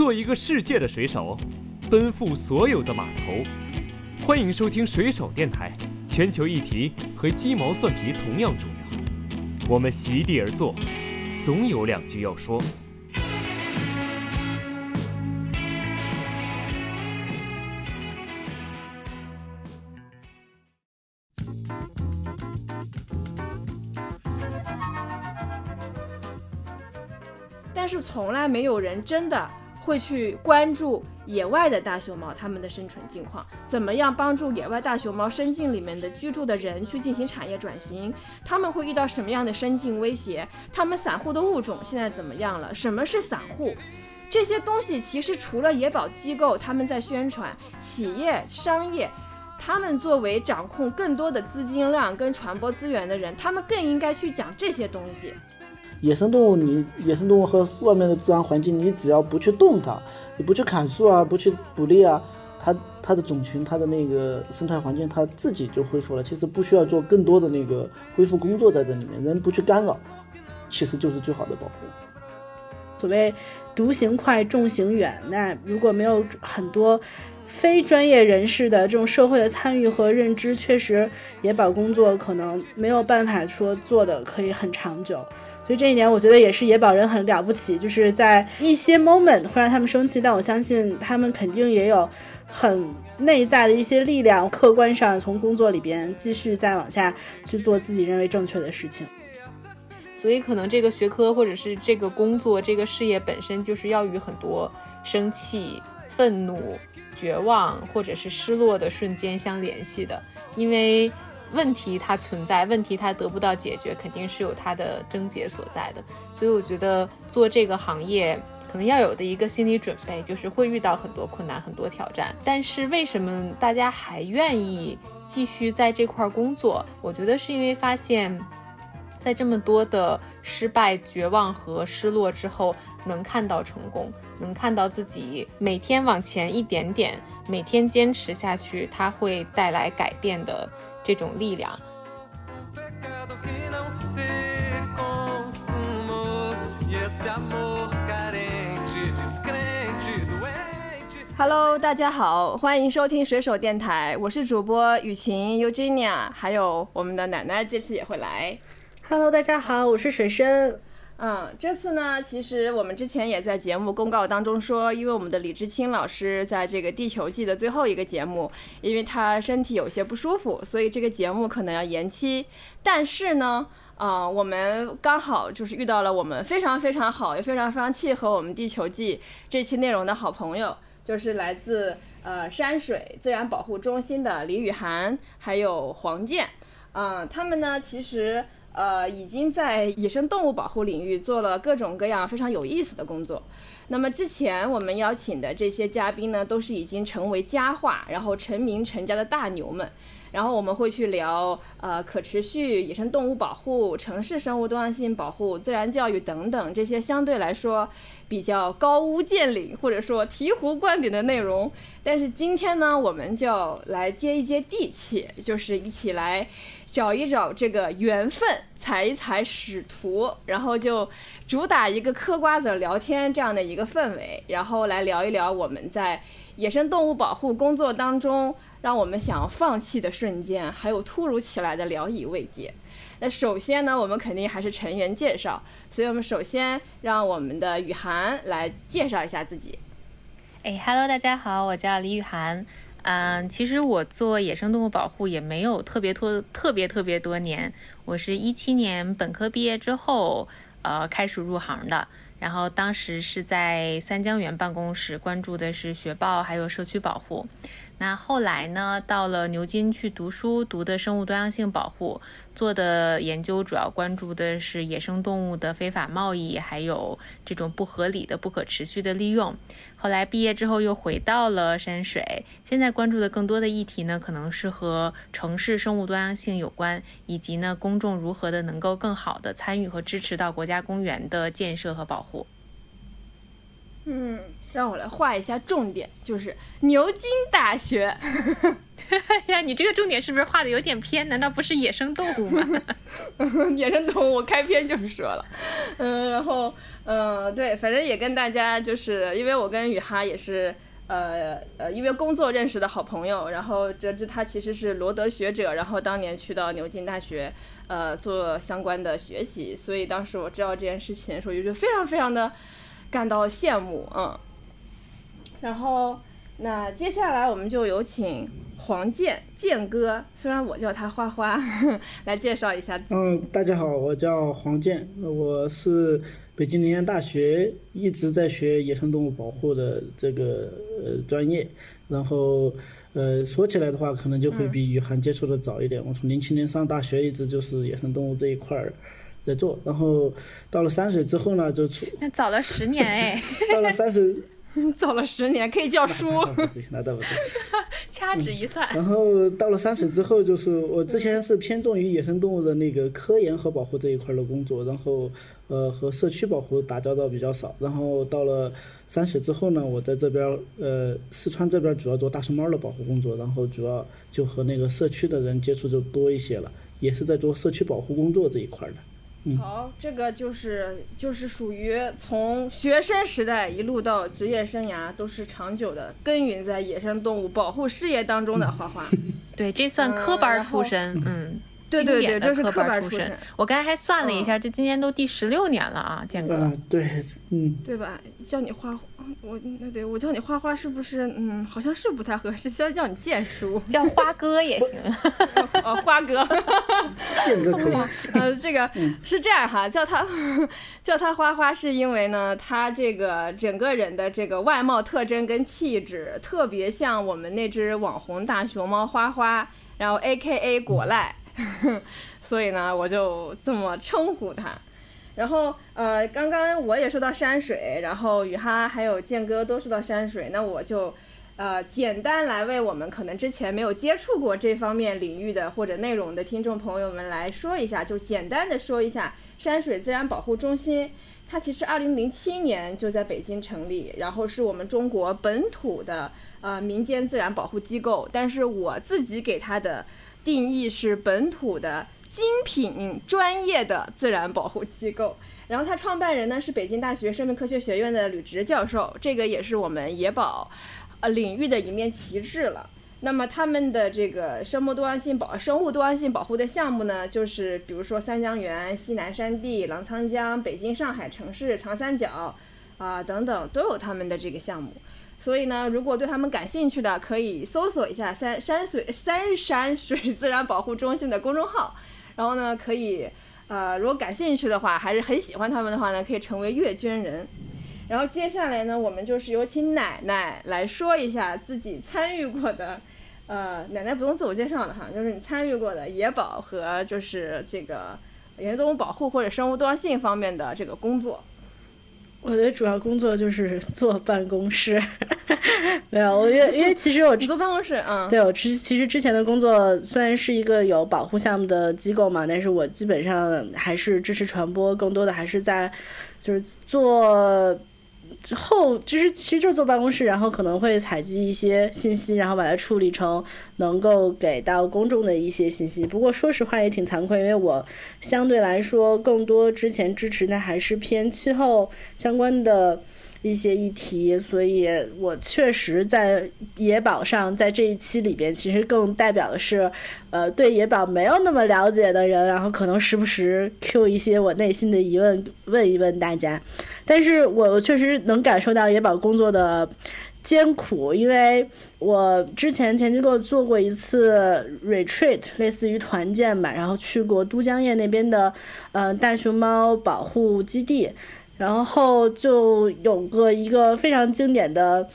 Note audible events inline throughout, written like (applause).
做一个世界的水手，奔赴所有的码头。欢迎收听水手电台，全球议题和鸡毛蒜皮同样重要。我们席地而坐，总有两句要说。但是从来没有人真的会去关注野外的大熊猫它们的生存境况，怎么样帮助野外大熊猫生境里面的居住的人去进行产业转型？他们会遇到什么样的生境威胁？他们散户的物种现在怎么样了？什么是散户？这些东西其实除了野保机构他们在宣传，企业商业，他们作为掌控更多的资金量跟传播资源的人，他们更应该去讲这些东西。野生动物，你野生动物和外面的自然环境，你只要不去动它，你不去砍树啊，不去捕猎啊，它它的种群，它的那个生态环境，它自己就恢复了。其实不需要做更多的那个恢复工作在这里面，人不去干扰，其实就是最好的保护。所谓独行快，众行远，那如果没有很多非专业人士的这种社会的参与和认知，确实野保工作可能没有办法说做的可以很长久。所以这一点，我觉得也是野保人很了不起，就是在一些 moment 会让他们生气，但我相信他们肯定也有很内在的一些力量，客观上从工作里边继续再往下去做自己认为正确的事情。所以可能这个学科或者是这个工作、这个事业本身就是要与很多生气、愤怒、绝望或者是失落的瞬间相联系的，因为。问题它存在，问题它得不到解决，肯定是有它的症结所在的。所以我觉得做这个行业，可能要有的一个心理准备，就是会遇到很多困难、很多挑战。但是为什么大家还愿意继续在这块工作？我觉得是因为发现，(laughs) 在这么多的失败、绝望和失落之后，能看到成功，能看到自己每天往前一点点，每天坚持下去，它会带来改变的。这种力量。Hello，大家好，欢迎收听水手电台，我是主播雨晴 Eugenia，还有我们的奶奶这次也会来。Hello，大家好，我是水生。嗯，这次呢，其实我们之前也在节目公告当中说，因为我们的李志清老师在这个地球季的最后一个节目，因为他身体有些不舒服，所以这个节目可能要延期。但是呢，啊，我们刚好就是遇到了我们非常非常好，也非常非常契合我们地球季这期内容的好朋友，就是来自呃山水自然保护中心的李雨涵还有黄健。嗯，他们呢，其实。呃，已经在野生动物保护领域做了各种各样非常有意思的工作。那么之前我们邀请的这些嘉宾呢，都是已经成为佳话，然后成名成家的大牛们。然后我们会去聊呃可持续野生动物保护、城市生物多样性保护、自然教育等等这些相对来说比较高屋建瓴或者说醍醐灌顶的内容。但是今天呢，我们就来接一接地气，就是一起来。找一找这个缘分，踩一踩使徒，然后就主打一个嗑瓜子聊天这样的一个氛围，然后来聊一聊我们在野生动物保护工作当中让我们想要放弃的瞬间，还有突如其来的聊以慰藉。那首先呢，我们肯定还是成员介绍，所以我们首先让我们的雨涵来介绍一下自己。哎，Hello，大家好，我叫李雨涵。嗯，其实我做野生动物保护也没有特别多、特别特别多年。我是一七年本科毕业之后，呃，开始入行的。然后当时是在三江源办公室，关注的是雪豹还有社区保护。那后来呢，到了牛津去读书，读的生物多样性保护，做的研究主要关注的是野生动物的非法贸易，还有这种不合理的、不可持续的利用。后来毕业之后又回到了山水，现在关注的更多的议题呢，可能是和城市生物多样性有关，以及呢公众如何的能够更好的参与和支持到国家公园的建设和保护。嗯，让我来画一下重点，就是牛津大学。哎 (laughs) 呀，你这个重点是不是画的有点偏？难道不是野生动物吗？(laughs) 野生动物，我开篇就说了。嗯，然后，嗯，对，反正也跟大家就是因为我跟雨哈也是。呃呃，因为工作认识的好朋友，然后得知他其实是罗德学者，然后当年去到牛津大学，呃，做相关的学习，所以当时我知道这件事情的时候，就非常非常的感到羡慕，嗯。然后，那接下来我们就有请黄健健哥，虽然我叫他花花，(laughs) 来介绍一下。嗯，大家好，我叫黄健，我是。北京林业大学一直在学野生动物保护的这个呃专业，然后呃说起来的话，可能就会比雨涵接触的早一点。我从零七年上大学，一直就是野生动物这一块儿在做，然后到了三水之后呢，就出那早了十年 (laughs) 哎，到了三水。(laughs) 早了十年，可以叫叔。那倒不对，(laughs) 掐指一算。然后到了三水之后，就是我之前是偏重于野生动物的那个科研和保护这一块的工作，然后呃和社区保护打交道比较少。然后到了三水之后呢，我在这边呃四川这边主要做大熊猫的保护工作，然后主要就和那个社区的人接触就多一些了，也是在做社区保护工作这一块的。好，这个就是就是属于从学生时代一路到职业生涯都是长久的耕耘在野生动物保护事业当中的花花。(laughs) 对，这算科班出身，嗯。对对对，这是科班出身。我刚才还算了一下，这今年都第十六年了啊，建哥。嗯，对，嗯，对吧？叫你花，我那对我叫你花花是不是？嗯，好像是不太合适，先叫你建叔，叫花哥也行。(laughs) 哦，花哥，(laughs) 建哥可以。(laughs) 呃，这个是这样哈，叫他叫他花花，是因为呢，他这个整个人的这个外貌特征跟气质特别像我们那只网红大熊猫花花，然后 A K A 果赖。(laughs) 所以呢，我就这么称呼他。然后，呃，刚刚我也说到山水，然后雨哈还有剑哥都说到山水，那我就，呃，简单来为我们可能之前没有接触过这方面领域的或者内容的听众朋友们来说一下，就是简单的说一下山水自然保护中心。它其实二零零七年就在北京成立，然后是我们中国本土的呃民间自然保护机构，但是我自己给它的。定义是本土的精品专业的自然保护机构，然后它创办人呢是北京大学生命科学学院的吕植教授，这个也是我们野保呃领域的一面旗帜了。那么他们的这个生物多样性保生物多样性保护的项目呢，就是比如说三江源、西南山地、澜沧江、北京、上海城市、长三角啊等等都有他们的这个项目。所以呢，如果对他们感兴趣的，可以搜索一下三山水三山水自然保护中心的公众号。然后呢，可以，呃，如果感兴趣的话，还是很喜欢他们的话呢，可以成为月捐人。然后接下来呢，我们就是有请奶奶来说一下自己参与过的，呃，奶奶不用自我介绍了哈，就是你参与过的野保和就是这个野生动物保护或者生物多样性方面的这个工作。我的主要工作就是坐办公室，(laughs) 没有，我因为因为其实我坐办公室，啊，对我之其实之前的工作虽然是一个有保护项目的机构嘛，但是我基本上还是支持传播，更多的还是在就是做。后就是其实就是坐办公室，然后可能会采集一些信息，然后把它处理成能够给到公众的一些信息。不过说实话也挺惭愧，因为我相对来说更多之前支持的还是偏气候相关的。一些议题，所以我确实在野保上，在这一期里边，其实更代表的是，呃，对野保没有那么了解的人，然后可能时不时 Q 一些我内心的疑问，问一问大家。但是我确实能感受到野保工作的艰苦，因为我之前前机构做过一次 retreat，类似于团建吧，然后去过都江堰那边的，呃，大熊猫保护基地。然后就有个一个非常经典的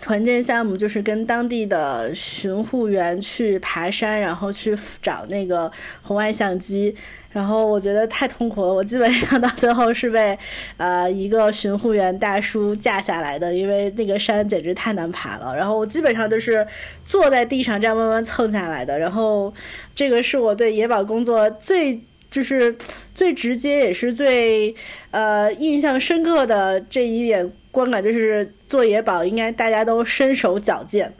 团建项目，就是跟当地的巡护员去爬山，然后去找那个红外相机。然后我觉得太痛苦了，我基本上到最后是被呃一个巡护员大叔架下来的，因为那个山简直太难爬了。然后我基本上都是坐在地上这样慢慢蹭下来的。然后这个是我对野保工作最。就是最直接也是最呃印象深刻的这一点观感就是做野保应该大家都身手矫健，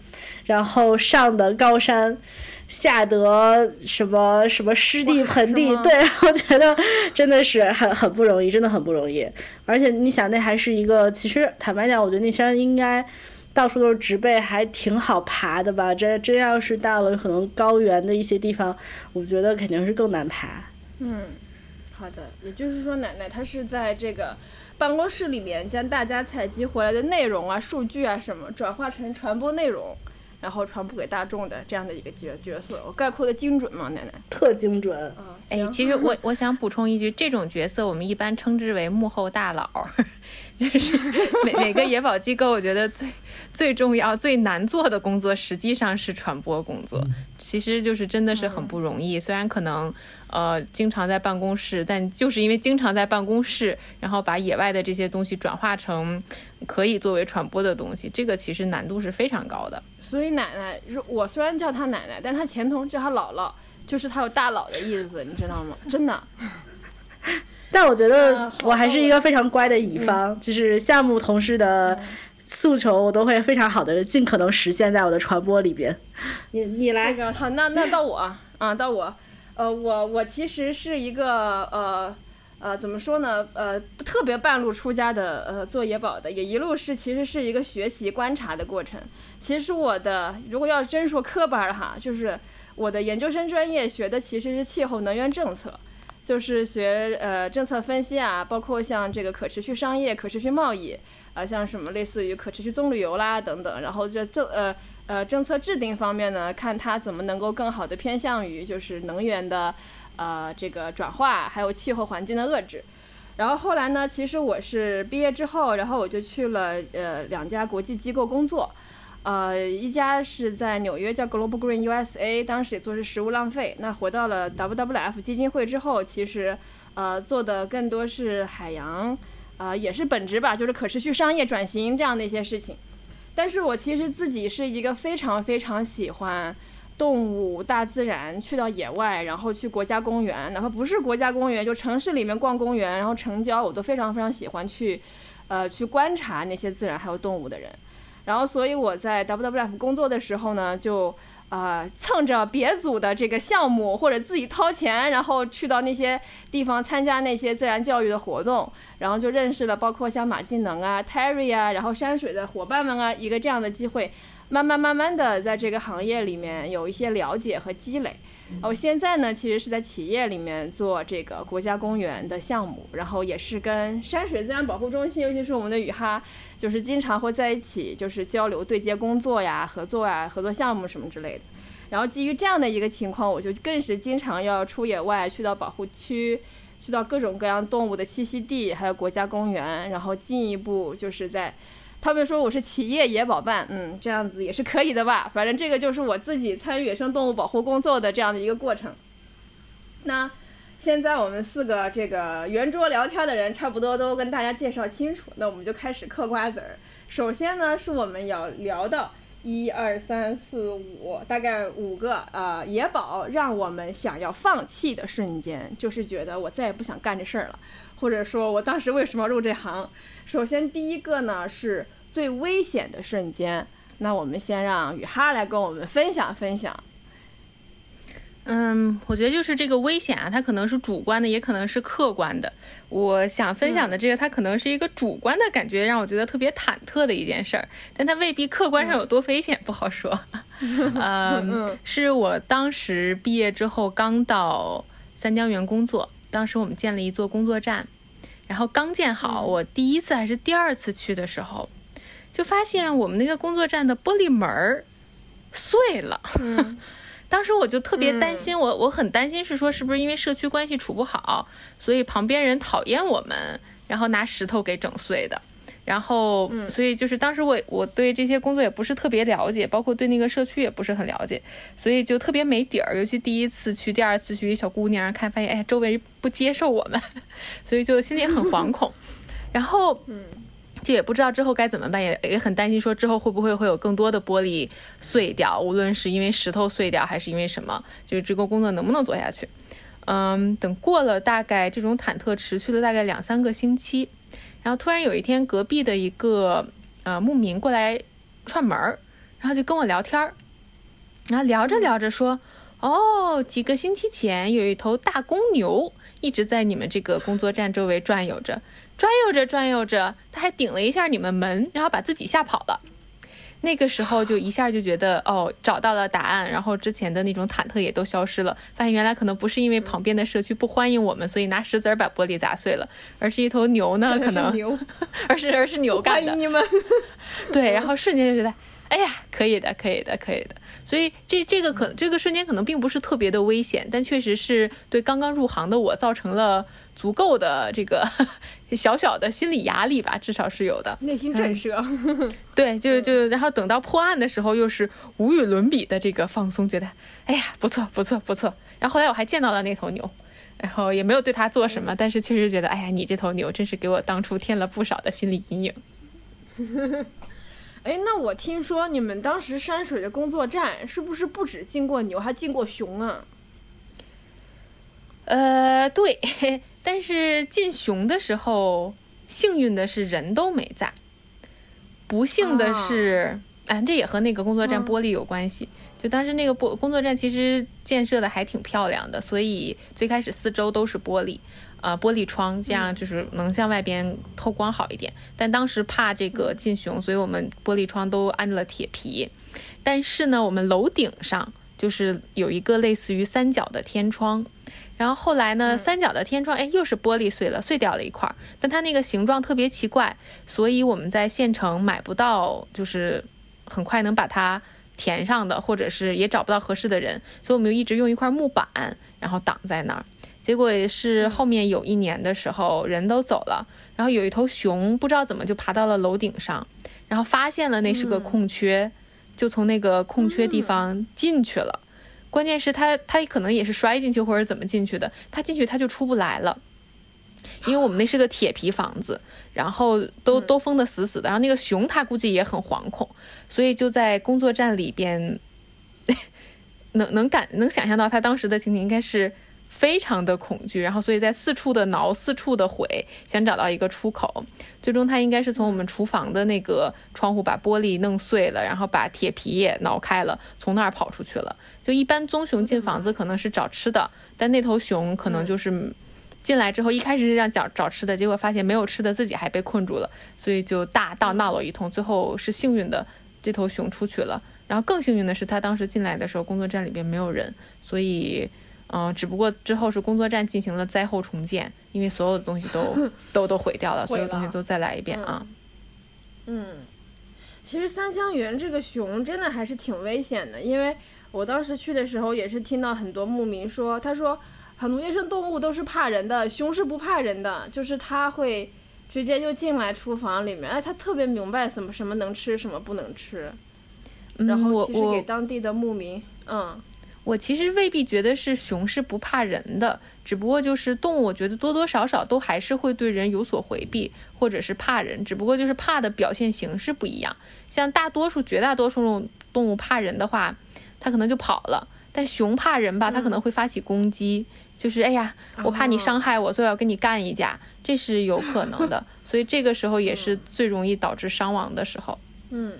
然后上的高山，下得什么什么湿地盆地，(laughs) 对我觉得真的是很很不容易，真的很不容易。而且你想，那还是一个，其实坦白讲，我觉得那山应该到处都是植被，还挺好爬的吧？真真要是到了可能高原的一些地方，我觉得肯定是更难爬。嗯，好的，也就是说，奶奶她是在这个。办公室里面将大家采集回来的内容啊、数据啊什么转化成传播内容，然后传播给大众的这样的一个角角色，我概括的精准吗，奶奶？特精准。嗯，哎，其实我我想补充一句，这种角色我们一般称之为幕后大佬，就是每每个野保机构，我觉得最最重要、最难做的工作实际上是传播工作，其实就是真的是很不容易，虽然可能。呃，经常在办公室，但就是因为经常在办公室，然后把野外的这些东西转化成可以作为传播的东西，这个其实难度是非常高的。所以奶奶，我虽然叫她奶奶，但她前头叫她姥姥，就是她有大佬的意思，你知道吗？真的。(laughs) 但我觉得我还是一个非常乖的乙方，就是项目同事的诉求，我都会非常好的尽可能实现在我的传播里边。你你来个，好，那那到我啊，到我。呃，我我其实是一个呃呃怎么说呢？呃，特别半路出家的呃做野保的，也一路是其实是一个学习观察的过程。其实我的如果要真说科班儿哈，就是我的研究生专业学的其实是气候能源政策，就是学呃政策分析啊，包括像这个可持续商业、可持续贸易啊，像什么类似于可持续棕榈油啦等等，然后这政呃。呃，政策制定方面呢，看它怎么能够更好的偏向于就是能源的，呃，这个转化，还有气候环境的遏制。然后后来呢，其实我是毕业之后，然后我就去了呃两家国际机构工作，呃，一家是在纽约叫 Global Green USA，当时也做是食物浪费。那回到了 WWF 基金会之后，其实呃做的更多是海洋，呃也是本质吧，就是可持续商业转型这样的一些事情。但是我其实自己是一个非常非常喜欢动物、大自然，去到野外，然后去国家公园，哪怕不是国家公园，就城市里面逛公园，然后城郊，我都非常非常喜欢去，呃，去观察那些自然还有动物的人。然后，所以我在 WWF 工作的时候呢，就。啊，蹭着别组的这个项目，或者自己掏钱，然后去到那些地方参加那些自然教育的活动，然后就认识了包括像马技能啊、Terry 啊，然后山水的伙伴们啊，一个这样的机会，慢慢慢慢的在这个行业里面有一些了解和积累。我现在呢，其实是在企业里面做这个国家公园的项目，然后也是跟山水自然保护中心，尤其是我们的雨哈，就是经常会在一起，就是交流对接工作呀、合作啊、合作项目什么之类的。然后基于这样的一个情况，我就更是经常要出野外，去到保护区，去到各种各样动物的栖息地，还有国家公园，然后进一步就是在。他们说我是企业野保办，嗯，这样子也是可以的吧？反正这个就是我自己参与野生动物保护工作的这样的一个过程。那现在我们四个这个圆桌聊天的人差不多都跟大家介绍清楚，那我们就开始嗑瓜子儿。首先呢，是我们要聊到一二三四五，大概五个呃野保让我们想要放弃的瞬间，就是觉得我再也不想干这事儿了。或者说我当时为什么要入这行？首先第一个呢是最危险的瞬间，那我们先让雨哈来跟我们分享分享。嗯，我觉得就是这个危险啊，它可能是主观的，也可能是客观的。我想分享的这个，它可能是一个主观的感觉，让我觉得特别忐忑的一件事儿，但它未必客观上有多危险，不好说。(laughs) 嗯，是我当时毕业之后刚到三江源工作。当时我们建了一座工作站，然后刚建好，我第一次还是第二次去的时候，就发现我们那个工作站的玻璃门儿碎了。(laughs) 当时我就特别担心，我我很担心是说是不是因为社区关系处不好，所以旁边人讨厌我们，然后拿石头给整碎的。然后，嗯所以就是当时我我对这些工作也不是特别了解，包括对那个社区也不是很了解，所以就特别没底儿。尤其第一次去，第二次去，一小姑娘看发现，哎，周围不接受我们，(laughs) 所以就心里很惶恐。(laughs) 然后，嗯，就也不知道之后该怎么办，也也很担心说之后会不会会有更多的玻璃碎掉，无论是因为石头碎掉还是因为什么，就是这个工作能不能做下去。嗯，等过了大概这种忐忑持续了大概两三个星期。然后突然有一天，隔壁的一个呃牧民过来串门儿，然后就跟我聊天儿，然后聊着聊着说，哦，几个星期前有一头大公牛一直在你们这个工作站周围转悠着，转悠着转悠着，它还顶了一下你们门，然后把自己吓跑了。那个时候就一下就觉得哦，找到了答案，然后之前的那种忐忑也都消失了。发现原来可能不是因为旁边的社区不欢迎我们，所以拿石子儿把玻璃砸碎了，而是一头牛呢，可能，牛，(laughs) 而是而是牛干的。欢迎你们。对，然后瞬间就觉得，哎呀，可以的，可以的，可以的。所以这这个可这个瞬间可能并不是特别的危险，但确实是对刚刚入行的我造成了足够的这个小小的心理压力吧，至少是有的。内心震慑。对，就就然后等到破案的时候，又是无与伦比的这个放松，觉得哎呀不错不错不错。然后后来我还见到了那头牛，然后也没有对它做什么，但是确实觉得哎呀你这头牛真是给我当初添了不少的心理阴影。哎，那我听说你们当时山水的工作站是不是不止进过牛，还进过熊啊？呃，对，但是进熊的时候，幸运的是人都没在，不幸的是，啊，这也和那个工作站玻璃有关系。就当时那个玻工作站其实建设的还挺漂亮的，所以最开始四周都是玻璃。呃，玻璃窗这样就是能向外边透光好一点。但当时怕这个进熊，所以我们玻璃窗都安了铁皮。但是呢，我们楼顶上就是有一个类似于三角的天窗。然后后来呢，三角的天窗，哎，又是玻璃碎了，碎掉了一块儿。但它那个形状特别奇怪，所以我们在县城买不到，就是很快能把它填上的，或者是也找不到合适的人，所以我们就一直用一块木板，然后挡在那儿。结果也是后面有一年的时候，人都走了，然后有一头熊不知道怎么就爬到了楼顶上，然后发现了那是个空缺，就从那个空缺地方进去了。关键是它它可能也是摔进去或者怎么进去的，它进去它就出不来了，因为我们那是个铁皮房子，然后都都封得死死的。然后那个熊它估计也很惶恐，所以就在工作站里边，(laughs) 能能感能想象到它当时的情景应该是。非常的恐惧，然后所以在四处的挠，四处的毁，想找到一个出口。最终他应该是从我们厨房的那个窗户把玻璃弄碎了，然后把铁皮也挠开了，从那儿跑出去了。就一般棕熊进房子可能是找吃的，但那头熊可能就是进来之后一开始是让找找吃的，结果发现没有吃的，自己还被困住了，所以就大大闹了一通。最后是幸运的，这头熊出去了。然后更幸运的是，他当时进来的时候工作站里边没有人，所以。嗯，只不过之后是工作站进行了灾后重建，因为所有的东西都 (laughs) 都都毁掉了，所有东西都再来一遍啊。嗯，其实三江源这个熊真的还是挺危险的，因为我当时去的时候也是听到很多牧民说，他说很多野生动物都是怕人的，熊是不怕人的，就是它会直接就进来厨房里面，哎，它特别明白什么什么能吃，什么不能吃，然后其实给当地的牧民，嗯。我其实未必觉得是熊是不怕人的，只不过就是动物，我觉得多多少少都还是会对人有所回避，或者是怕人，只不过就是怕的表现形式不一样。像大多数、绝大多数动物怕人的话，它可能就跑了；但熊怕人吧，它可能会发起攻击，就是哎呀，我怕你伤害我，所以要跟你干一架，这是有可能的。(laughs) 所以这个时候也是最容易导致伤亡的时候。嗯，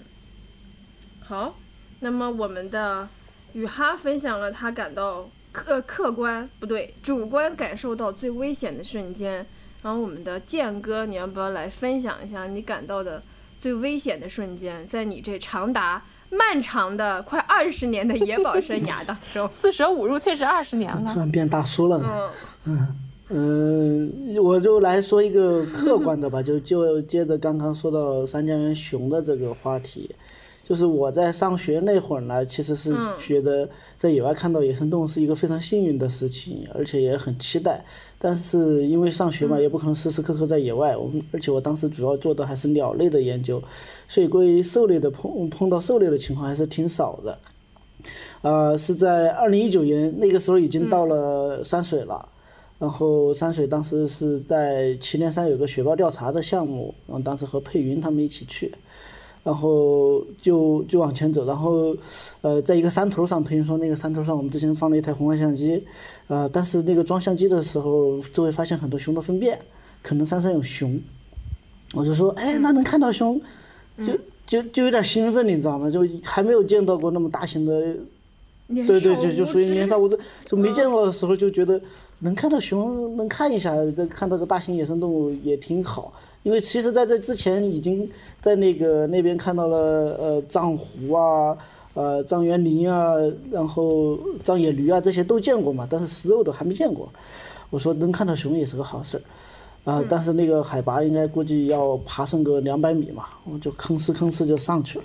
好，那么我们的。雨哈分享了他感到客客观不对，主观感受到最危险的瞬间。然后我们的剑哥，你要不要来分享一下你感到的最危险的瞬间？在你这长达漫长的快二十年的野保生涯当中，(laughs) 四舍五入确实二十年了，突然变大叔了呢。嗯嗯，我就来说一个客观的吧，就就接着刚刚说到三江源熊的这个话题。就是我在上学那会儿呢，其实是觉得在野外看到野生动物是一个非常幸运的事情，而且也很期待。但是因为上学嘛，也不可能时时刻刻在野外。我们而且我当时主要做的还是鸟类的研究，所以关于狩猎的碰碰到狩猎的情况还是挺少的。呃，是在二零一九年那个时候已经到了山水了，然后山水当时是在祁连山有个雪豹调查的项目，然后当时和佩云他们一起去。然后就就往前走，然后，呃，在一个山头上，听说那个山头上我们之前放了一台红外相机，呃，但是那个装相机的时候，周围发现很多熊的粪便，可能山上有熊，我就说，哎，那能看到熊，就就就有点兴奋，你知道吗？就还没有见到过那么大型的，对对，就就属于年少无知，就没见到的时候就觉得能看到熊，能看一下，再看到个大型野生动物也挺好。因为其实在这之前已经在那个那边看到了呃藏狐啊，呃藏原羚啊，然后藏野驴啊这些都见过嘛，但是食肉的还没见过。我说能看到熊也是个好事儿。啊、但是那个海拔应该估计要爬升个两百米嘛，我就吭哧吭哧就上去了。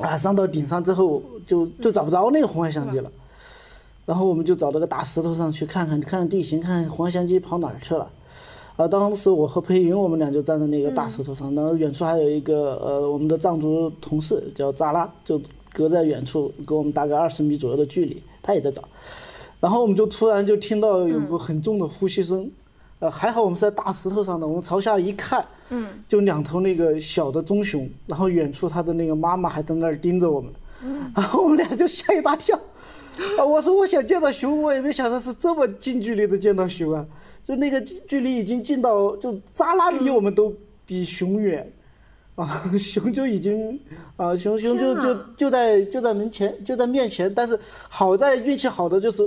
啊，上到顶上之后就就找不着那个红外相机了，然后我们就找了个大石头上去看看看看地形，看看红外相机跑哪儿去了。啊，当时我和裴云我们俩就站在那个大石头上，然后远处还有一个呃我们的藏族同事叫扎拉，就隔在远处跟我们大概二十米左右的距离，他也在找。然后我们就突然就听到有个很重的呼吸声，呃，还好我们是在大石头上的，我们朝下一看，嗯，就两头那个小的棕熊，然后远处它的那个妈妈还在那儿盯着我们，然后我们俩就吓一大跳。(laughs) 啊，我说我想见到熊，我也没想到是这么近距离的见到熊啊，就那个距离已经近到，就扎拉离我们都比熊远，啊，(laughs) 熊就已经啊，熊熊就就就在就在门前，就在面前，但是好在运气好的就是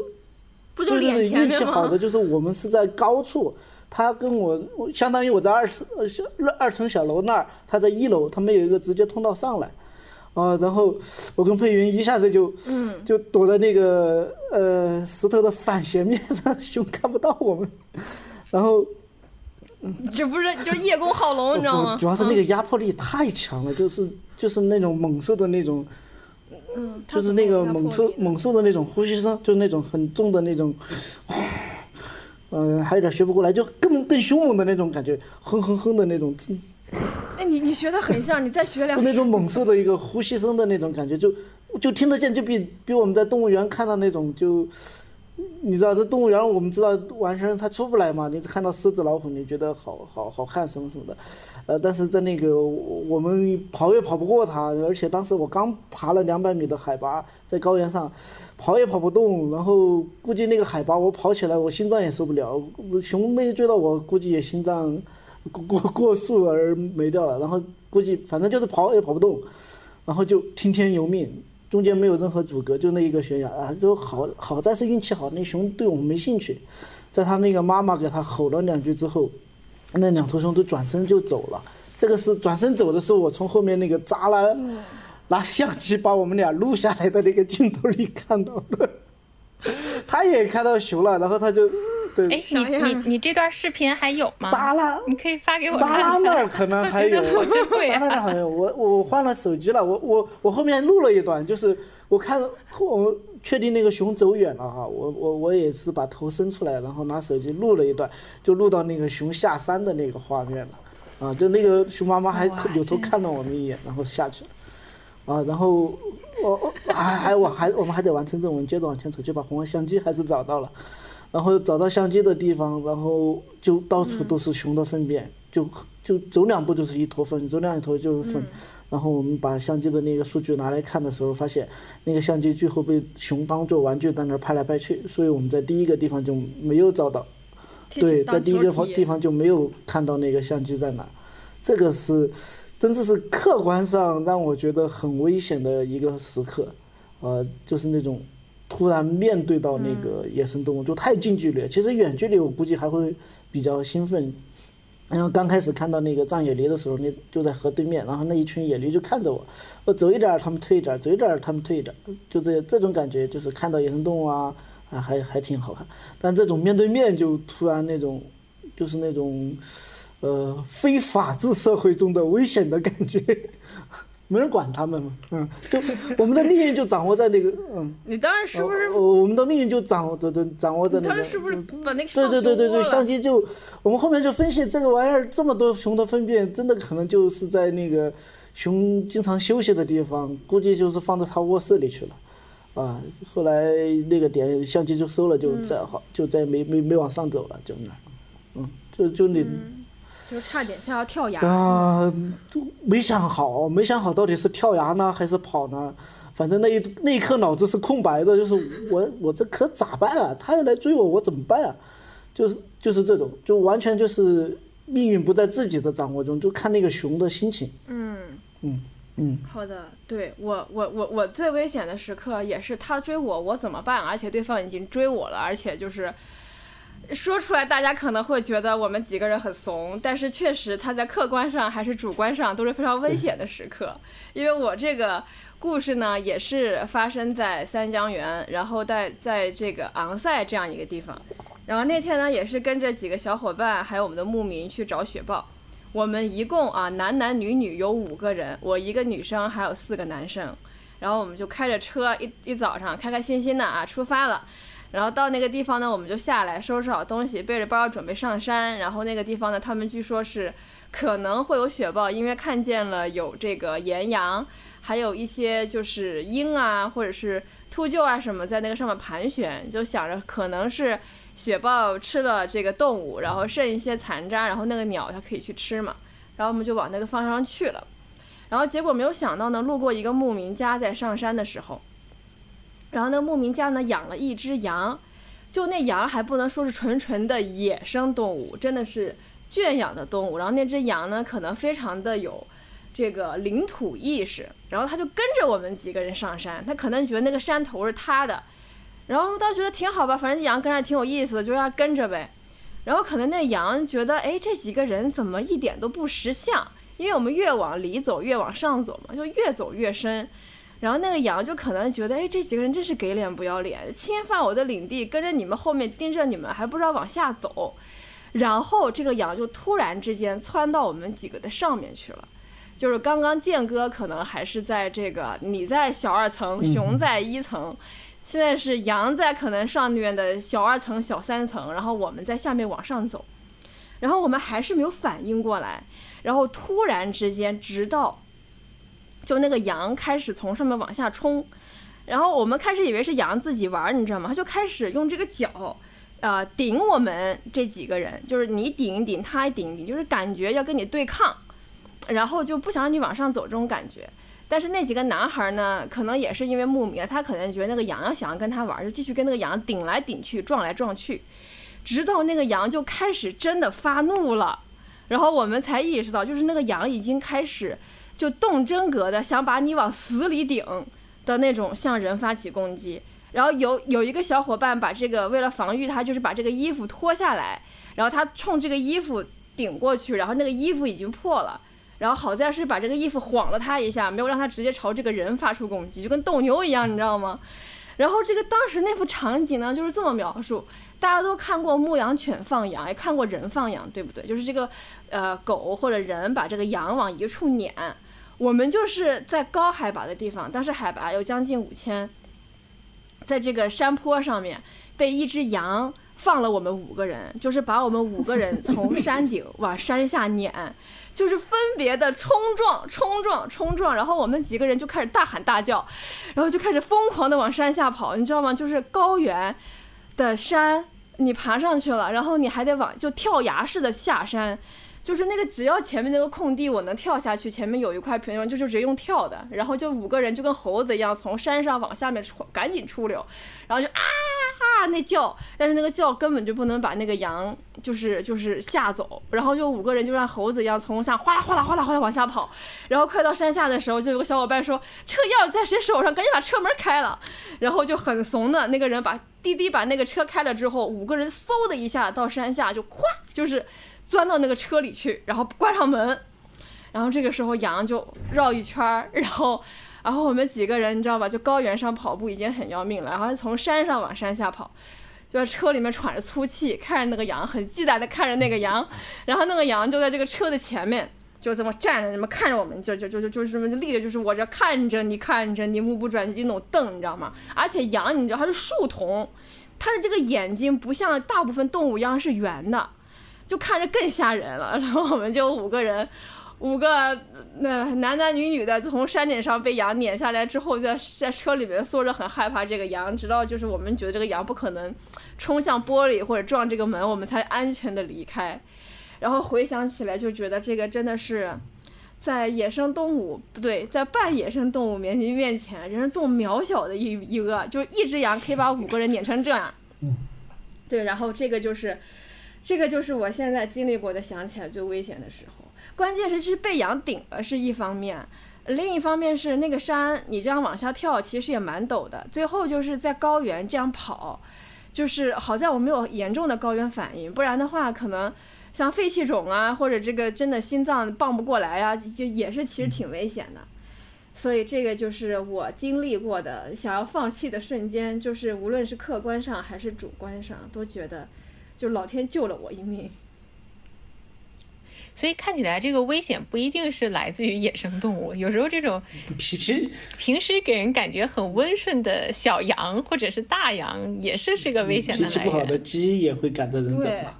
不就对对对，脸前面运气好的？就是我们是在高处，他跟我我相当于我在二层呃小二层小楼那儿，他在一楼，他们有一个直接通道上来，啊，然后我跟佩云一下子就嗯，就躲在那个呃石头的反斜面上，(laughs) 熊看不到我们，然后 (laughs) 这不是就是叶公好龙，你知道吗？(laughs) 主要是那个压迫力太强了，就是就是那种猛兽的那种。嗯，就是那个猛兽猛兽的那种呼吸声，就是那种很重的那种，嗯、还有点学不过来，就更更凶猛的那种感觉，哼哼哼的那种，就哎，你你学的很像，你再学两那。种猛兽的一个呼吸声的那种感觉，就就听得见，就比比我们在动物园看到那种就。你知道这动物园，我们知道完全它出不来嘛？你看到狮子、老虎，你觉得好好好看什么什么的，呃，但是在那个我们跑也跑不过它，而且当时我刚爬了两百米的海拔，在高原上，跑也跑不动，然后估计那个海拔我跑起来我心脏也受不了，熊没追到我，估计也心脏过过过速而没掉了，然后估计反正就是跑也跑不动，然后就听天由命，中间没有任何阻隔，就那一个悬崖啊，就好好在是运气好，那熊对我们没兴趣，在他那个妈妈给他吼了两句之后，那两头熊都转身就走了。这个是转身走的时候，我从后面那个栅栏拿相机把我们俩录下来的那个镜头里看到的。他也看到熊了，然后他就对哎，你你你这段视频还有吗？扎拉你可以发给我扎拉看看。那儿可能 (laughs) (laughs) 还有，我我我换了手机了，我我我后面录了一段，就是我看我确定那个熊走远了哈，我我我也是把头伸出来，然后拿手机录了一段，就录到那个熊下山的那个画面了，啊，就那个熊妈妈还哇扭头看了我们一眼，然后下去了。啊，然后我我还还我还我们还得完成任务，接着往前走，就把红外相机还是找到了，然后找到相机的地方，然后就到处都是熊的粪便，就就走两步就是一坨粪，走两坨就是粪。然后我们把相机的那个数据拿来看的时候，发现那个相机最后被熊当做玩具在那儿拍来拍去，所以我们在第一个地方就没有找到，对，在第一个方地方就没有看到那个相机在哪，这个是，真的是客观上让我觉得很危险的一个时刻，呃，就是那种突然面对到那个野生动物，就太近距离。其实远距离我估计还会比较兴奋，然后刚开始看到那个藏野驴的时候，那就在河对面，然后那一群野驴就看着我，我走一点儿他们退一点儿，走一点儿他们退一点儿，就这这种感觉，就是看到野生动物啊，啊还还挺好看。但这种面对面就突然那种，就是那种，呃，非法治社会中的危险的感觉，没人管他们嘛，嗯，就我们的命运就掌握在那个，嗯，你当时是不是？我我们的命运就掌握着的掌握在那个，你当时是不是把那个对对对对对，相机就我们后面就分析这个玩意儿这么多熊的粪便，真的可能就是在那个熊经常休息的地方，估计就是放到他卧室里去了。啊，后来那个点相机就收了，就再好、就再没没没往上走了，就那，嗯，就就那、就差点像要跳崖。啊，就没想好，没想好到底是跳崖呢还是跑呢？反正那一那一刻脑子是空白的，就是我我这可咋办啊？他要来追我，我怎么办啊？就是就是这种，就完全就是命运不在自己的掌握中，就看那个熊的心情。嗯。嗯嗯，好的，对我我我我最危险的时刻也是他追我，我怎么办？而且对方已经追我了，而且就是说出来，大家可能会觉得我们几个人很怂，但是确实他在客观上还是主观上都是非常危险的时刻。因为我这个故事呢，也是发生在三江源，然后在在这个昂塞这样一个地方，然后那天呢，也是跟着几个小伙伴，还有我们的牧民去找雪豹。我们一共啊，男男女女有五个人，我一个女生，还有四个男生。然后我们就开着车，一一早上开开心心的啊出发了。然后到那个地方呢，我们就下来收拾好东西，背着包准备上山。然后那个地方呢，他们据说是可能会有雪豹，因为看见了有这个岩羊，还有一些就是鹰啊，或者是秃鹫啊什么在那个上面盘旋，就想着可能是。雪豹吃了这个动物，然后剩一些残渣，然后那个鸟它可以去吃嘛，然后我们就往那个方向上去了，然后结果没有想到呢，路过一个牧民家，在上山的时候，然后那牧民家呢养了一只羊，就那羊还不能说是纯纯的野生动物，真的是圈养的动物，然后那只羊呢可能非常的有这个领土意识，然后他就跟着我们几个人上山，他可能觉得那个山头是他的。然后当时觉得挺好吧，反正羊跟着挺有意思的，就让它跟着呗。然后可能那羊觉得，哎，这几个人怎么一点都不识相？因为我们越往里走，越往上走嘛，就越走越深。然后那个羊就可能觉得，哎，这几个人真是给脸不要脸，侵犯我的领地，跟着你们后面盯着你们，还不知道往下走。然后这个羊就突然之间窜到我们几个的上面去了。就是刚刚剑哥可能还是在这个，你在小二层，熊在一层。现在是羊在可能上面的小二层、小三层，然后我们在下面往上走，然后我们还是没有反应过来，然后突然之间，直到就那个羊开始从上面往下冲，然后我们开始以为是羊自己玩，你知道吗？它就开始用这个脚，呃，顶我们这几个人，就是你顶一顶，它顶一顶，就是感觉要跟你对抗，然后就不想让你往上走这种感觉。但是那几个男孩呢，可能也是因为牧民，他可能觉得那个羊要想要跟他玩，就继续跟那个羊顶来顶去，撞来撞去，直到那个羊就开始真的发怒了，然后我们才意识到，就是那个羊已经开始就动真格的想把你往死里顶的那种向人发起攻击。然后有有一个小伙伴把这个为了防御他，就是把这个衣服脱下来，然后他冲这个衣服顶过去，然后那个衣服已经破了。然后好在是把这个衣服晃了他一下，没有让他直接朝这个人发出攻击，就跟斗牛一样，你知道吗？然后这个当时那幅场景呢，就是这么描述：大家都看过牧羊犬放羊，也看过人放羊，对不对？就是这个，呃，狗或者人把这个羊往一处撵。我们就是在高海拔的地方，当时海拔有将近五千，在这个山坡上面被一只羊。放了我们五个人，就是把我们五个人从山顶往山下撵，(laughs) 就是分别的冲撞、冲撞、冲撞，然后我们几个人就开始大喊大叫，然后就开始疯狂的往山下跑，你知道吗？就是高原的山，你爬上去了，然后你还得往就跳崖式的下山。就是那个，只要前面那个空地我能跳下去，前面有一块平地，就就直接用跳的，然后就五个人就跟猴子一样从山上往下面出，赶紧出溜，然后就啊啊那叫，但是那个叫根本就不能把那个羊就是就是吓走，然后就五个人就像猴子一样从下哗啦哗啦哗啦哗啦往下跑，然后快到山下的时候，就有个小伙伴说车钥匙在谁手上，赶紧把车门开了，然后就很怂的那个人把滴滴把那个车开了之后，五个人嗖的一下到山下就咵就是。钻到那个车里去，然后关上门，然后这个时候羊就绕一圈儿，然后，然后我们几个人你知道吧，就高原上跑步已经很要命了，然后从山上往山下跑，就在车里面喘着粗气，看着那个羊，很忌惮的看着那个羊，(laughs) 然后那个羊就在这个车的前面，就这么站着，这么看着我们，就就就就就是这么立着，就是我这看着你看着你，目不转睛那种瞪，你知道吗？而且羊你知道它是树瞳，它的这个眼睛不像大部分动物一样是圆的。就看着更吓人了，(laughs) 然后我们就五个人，五个那男男女女的从山顶上被羊撵下来之后，在在车里面缩着很害怕这个羊，直到就是我们觉得这个羊不可能冲向玻璃或者撞这个门，我们才安全的离开。然后回想起来就觉得这个真的是在野生动物不对，在半野生动物面面前，人是动物渺小的一一个，就一只羊可以把五个人撵成这样。对，然后这个就是。这个就是我现在经历过的想起来最危险的时候。关键是是被羊顶了是一方面，另一方面是那个山你这样往下跳，其实也蛮陡的。最后就是在高原这样跑，就是好在我没有严重的高原反应，不然的话可能像肺气肿啊，或者这个真的心脏泵不过来呀、就也是其实挺危险的。所以这个就是我经历过的想要放弃的瞬间，就是无论是客观上还是主观上，都觉得就老天救了我一命。所以看起来这个危险不一定是来自于野生动物，有时候这种脾气平时给人感觉很温顺的小羊或者是大羊，也是是个危险的来脾气不好的。鸡也会赶着人走对嘛。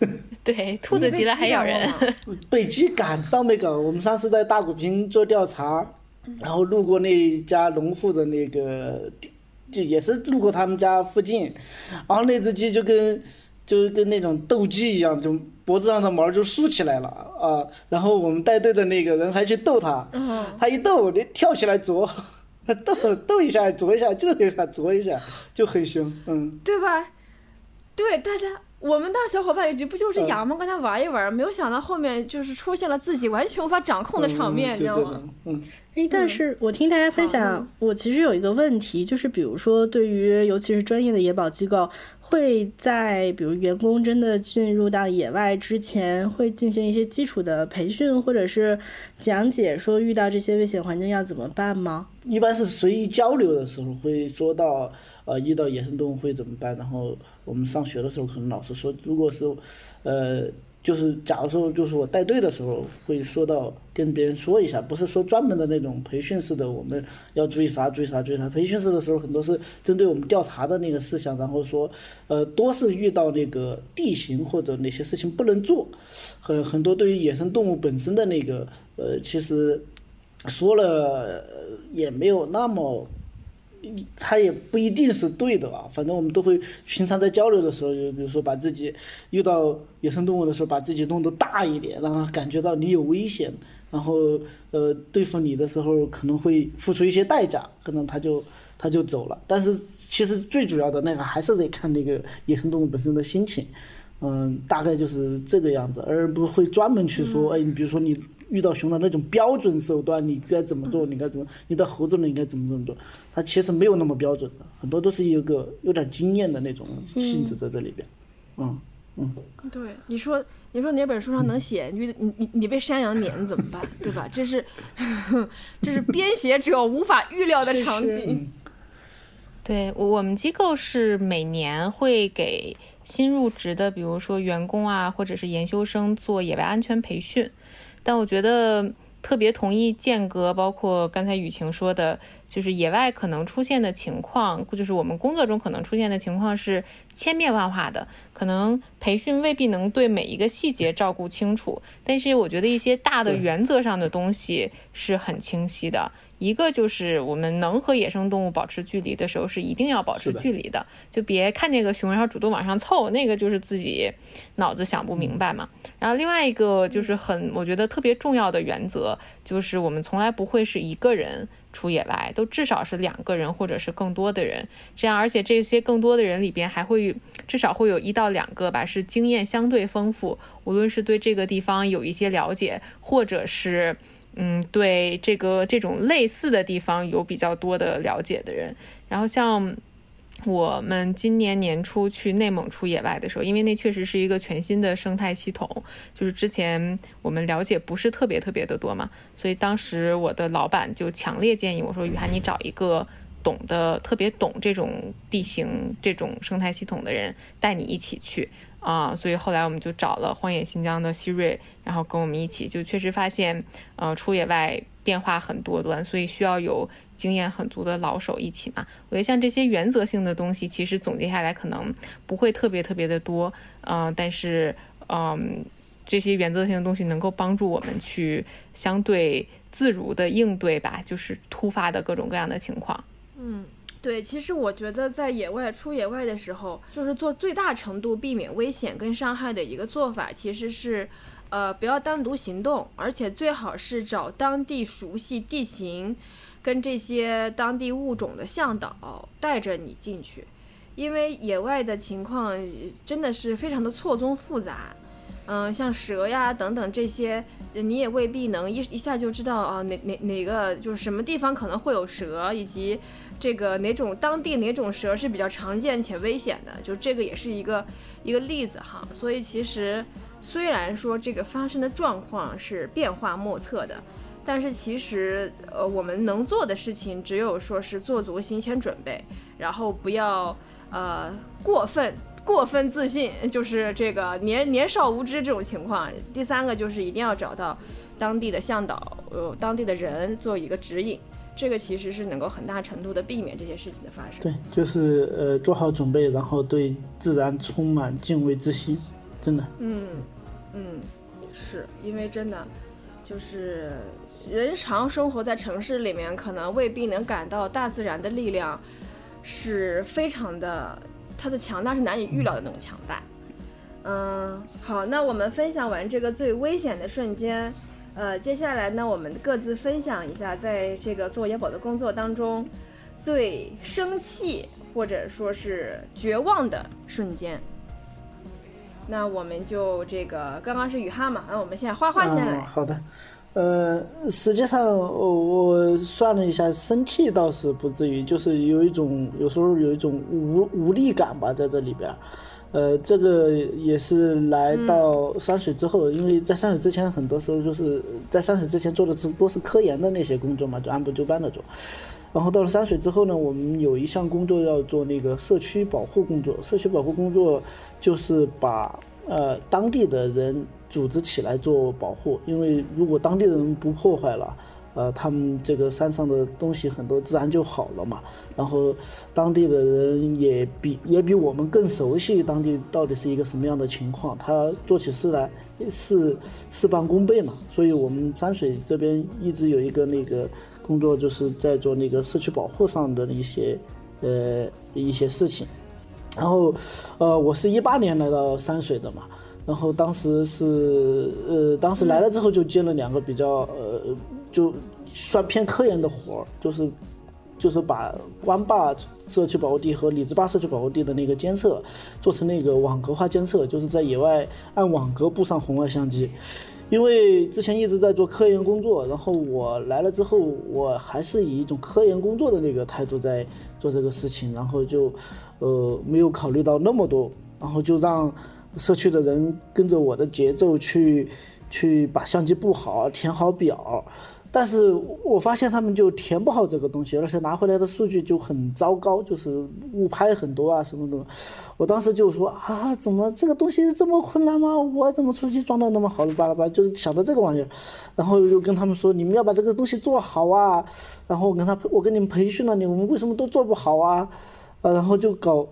(laughs) 对，兔子急了还咬人。被鸡赶过吗 (laughs) 被鸡赶上没搞？我们上次在大古坪做调查，然后路过那家农户的那个，就也是路过他们家附近，然后那只鸡就跟就跟那种斗鸡一样，就脖子上的毛就竖起来了啊。然后我们带队的那个人还去逗它，嗯，它一逗，你跳起来啄，(laughs) 逗逗一下啄一下，就一下啄一下，就很凶，嗯。对吧？对大家，我们当小伙伴一局不就是嗯羊吗？跟他玩一玩，没有想到后面就是出现了自己完全无法掌控的场面，嗯你知道吗？嗯，哎，但是我听大家分享嗯，我其实有一个问题，就是比如说，对于尤其是专业的野保机构，会在比如员工真的进入到野外之前，会进行一些基础的培训，或者是讲解，说遇到这些危险环境要怎么办吗？一般是随意交流的时候会说到，呃，遇到野生动物会怎么办？然后我们上学的时候，可能老师说，如果是，呃，就是假如说就是我带队的时候，会说到跟别人说一下，不是说专门的那种培训式的，我们要注意啥注意啥注意啥。培训式的时候，很多是针对我们调查的那个事项，然后说，呃，多是遇到那个地形或者哪些事情不能做，很很多对于野生动物本身的那个，呃，其实。说了也没有那么，他也不一定是对的啊。反正我们都会平常在交流的时候，就比如说把自己遇到野生动物的时候，把自己弄得大一点，让他感觉到你有危险，然后呃对付你的时候可能会付出一些代价，可能他就他就走了。但是其实最主要的那个还是得看那个野生动物本身的心情。嗯，大概就是这个样子，而不会专门去说，哎，你比如说你遇到熊的那种标准手段，你该怎么做，你该怎么，你到猴子了，你该怎么怎么做，它其实没有那么标准的，很多都是有个有点经验的那种性质在这里边，嗯嗯，对，你说你说哪本书上能写你遇你你你被山羊撵怎么办？(laughs) 对吧？这是 (laughs) 这是编写者无法预料的场景。对我，我们机构是每年会给新入职的，比如说员工啊，或者是研修生做野外安全培训。但我觉得特别同意间隔，包括刚才雨晴说的，就是野外可能出现的情况，就是我们工作中可能出现的情况是千变万化的，可能培训未必能对每一个细节照顾清楚，但是我觉得一些大的原则上的东西是很清晰的。一个就是我们能和野生动物保持距离的时候，是一定要保持距离的，就别看见个熊然后主动往上凑，那个就是自己脑子想不明白嘛。然后另外一个就是很我觉得特别重要的原则，就是我们从来不会是一个人出野外，都至少是两个人或者是更多的人，这样而且这些更多的人里边还会至少会有一到两个吧，是经验相对丰富，无论是对这个地方有一些了解，或者是。嗯，对这个这种类似的地方有比较多的了解的人，然后像我们今年年初去内蒙出野外的时候，因为那确实是一个全新的生态系统，就是之前我们了解不是特别特别的多嘛，所以当时我的老板就强烈建议我说：“雨涵，你找一个懂得特别懂这种地形、这种生态系统的人带你一起去。”啊，所以后来我们就找了荒野新疆的希瑞，然后跟我们一起，就确实发现，呃，出野外变化很多端，所以需要有经验很足的老手一起嘛。我觉得像这些原则性的东西，其实总结下来可能不会特别特别的多，嗯、但是，嗯、这些原则性的东西能够帮助我们去相对自如的应对吧，就是突发的各种各样的情况。嗯，对，其实我觉得在野外出野外的时候，就是做最大程度避免危险跟伤害的一个做法，其实是，呃，不要单独行动，而且最好是找当地熟悉地形跟这些当地物种的向导带着你进去。因为野外的情况真的是非常的错综复杂。嗯，像蛇呀等等这些，你也未必能一一下就知道啊哪哪哪个就是什么地方可能会有蛇，以及这个哪种当地哪种蛇是比较常见且危险的，就这个也是一个一个例子哈。所以其实虽然说这个发生的状况是变化莫测的，但是其实呃我们能做的事情只有说是做足行前准备，然后不要呃过分。过分自信就是这个年 (laughs) 年少无知这种情况。第三个就是一定要找到当地的向导，呃，当地的人做一个指引，这个其实是能够很大程度的避免这些事情的发生。对，就是呃做好准备，然后对自然充满敬畏之心，真的。嗯嗯，是因为真的就是人常生活在城市里面，可能未必能感到大自然的力量是非常的。它的强大是难以预料的那种强大。嗯，好，那我们分享完这个最危险的瞬间，呃，接下来呢，我们各自分享一下，在这个做野保的工作当中，最生气或者说是绝望的瞬间。那我们就这个刚刚是雨哈嘛，那我们现在花花先来。好的。呃，实际上我我算了一下，生气倒是不至于，就是有一种有时候有一种无无力感吧，在这里边。呃，这个也是来到山水之后，因为在山水之前，很多时候就是在山水之前做的是都是科研的那些工作嘛，就按部就班的做。然后到了山水之后呢，我们有一项工作要做那个社区保护工作，社区保护工作就是把呃当地的人。组织起来做保护，因为如果当地的人不破坏了，呃，他们这个山上的东西很多自然就好了嘛。然后当地的人也比也比我们更熟悉当地到底是一个什么样的情况，他做起事来是事半功倍嘛。所以我们山水这边一直有一个那个工作，就是在做那个社区保护上的一些呃一些事情。然后，呃，我是一八年来到山水的嘛。然后当时是呃，当时来了之后就接了两个比较呃，就算偏科研的活儿，就是就是把关坝社区保护地和李子坝社区保护地的那个监测做成那个网格化监测，就是在野外按网格布上红外相机。因为之前一直在做科研工作，然后我来了之后，我还是以一种科研工作的那个态度在做这个事情，然后就呃没有考虑到那么多，然后就让。社区的人跟着我的节奏去，去把相机布好，填好表，但是我发现他们就填不好这个东西，而且拿回来的数据就很糟糕，就是误拍很多啊什么的。我当时就说啊，怎么这个东西这么困难吗？我怎么出去装的那么好的巴拉巴，就是想到这个玩意儿，然后又跟他们说，你们要把这个东西做好啊。然后我跟他，我跟你们培训了，你们为什么都做不好啊？啊，然后就搞。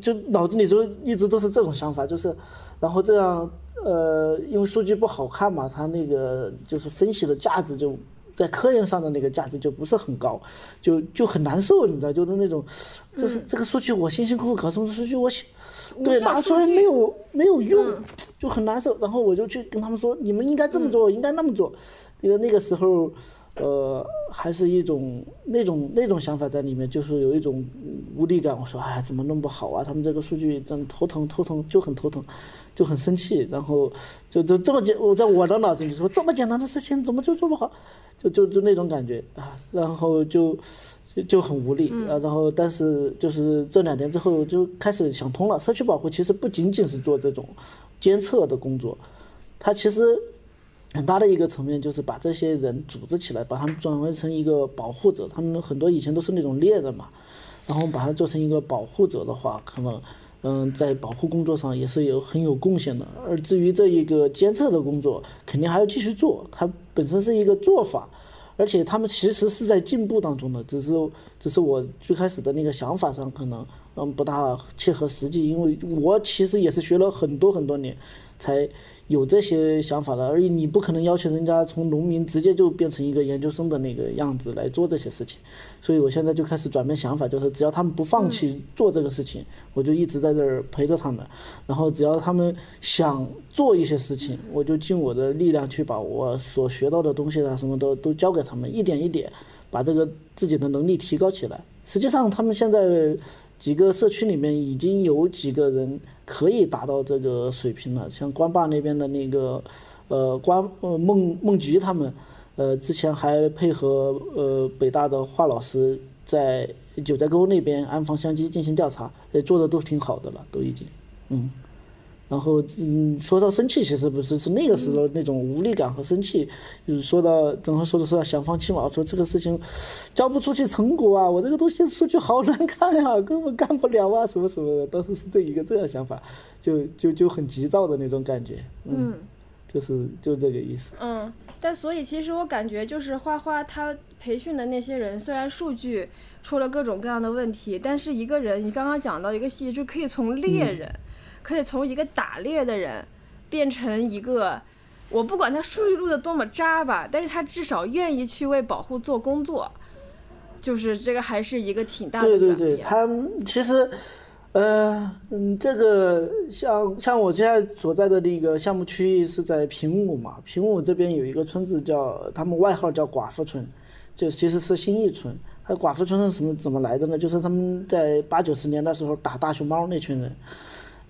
就脑子里就一直都是这种想法，就是，然后这样，呃，因为数据不好看嘛，它那个就是分析的价值就在科研上的那个价值就不是很高，就就很难受，你知道，就是那种，就是这个数据我辛辛苦苦搞出来的数据，我对拿出来没有没有用，就很难受。然后我就去跟他们说，你们应该这么做，应该那么做，因为那个时候。呃，还是一种那种那种想法在里面，就是有一种无力感。我说，哎，怎么弄不好啊？他们这个数据真头疼，头疼就很头疼，就很生气。然后就就这么简，我在我的脑子里说，这么简单的事情怎么就做不好？就就就那种感觉啊。然后就就很无力啊。然后但是就是这两年之后就开始想通了，社区保护其实不仅仅是做这种监测的工作，它其实。很大的一个层面就是把这些人组织起来，把他们转为成一个保护者。他们很多以前都是那种猎人嘛，然后把它做成一个保护者的话，可能，嗯，在保护工作上也是有很有贡献的。而至于这一个监测的工作，肯定还要继续做。它本身是一个做法，而且他们其实是在进步当中的，只是只是我最开始的那个想法上可能嗯不大切合实际，因为我其实也是学了很多很多年才。有这些想法了，而你不可能要求人家从农民直接就变成一个研究生的那个样子来做这些事情，所以我现在就开始转变想法，就是只要他们不放弃做这个事情，我就一直在这儿陪着他们，然后只要他们想做一些事情，我就尽我的力量去把我所学到的东西啊什么都都教给他们，一点一点把这个自己的能力提高起来。实际上他们现在几个社区里面已经有几个人可以达到这个水平了，像关坝那边的那个呃关呃孟孟菊他们，呃之前还配合呃北大的华老师在九寨沟那边安防相机进行调查，呃做的都挺好的了，都已经，嗯。然后，嗯，说到生气，其实不是，是那个时候那种无力感和生气，就是说到，正好说的是想放弃嘛，说这个事情交不出去成果啊，我这个东西数据好难看呀，根本干不了啊，什么什么的，当时是这一个这样想法，就就就很急躁的那种感觉，嗯，就是就这个意思。嗯，但所以其实我感觉就是花花他培训的那些人，虽然数据出了各种各样的问题，但是一个人，你刚刚讲到一个细节，就可以从猎人。可以从一个打猎的人变成一个，我不管他数据录的多么渣吧，但是他至少愿意去为保护做工作，就是这个还是一个挺大的对对对，他其实，呃，嗯，这个像像我现在所在的那个项目区域是在平武嘛，平武这边有一个村子叫他们外号叫寡妇村，就其实是新义村。那寡妇村是什么怎么来的呢？就是他们在八九十年代时候打大熊猫那群人。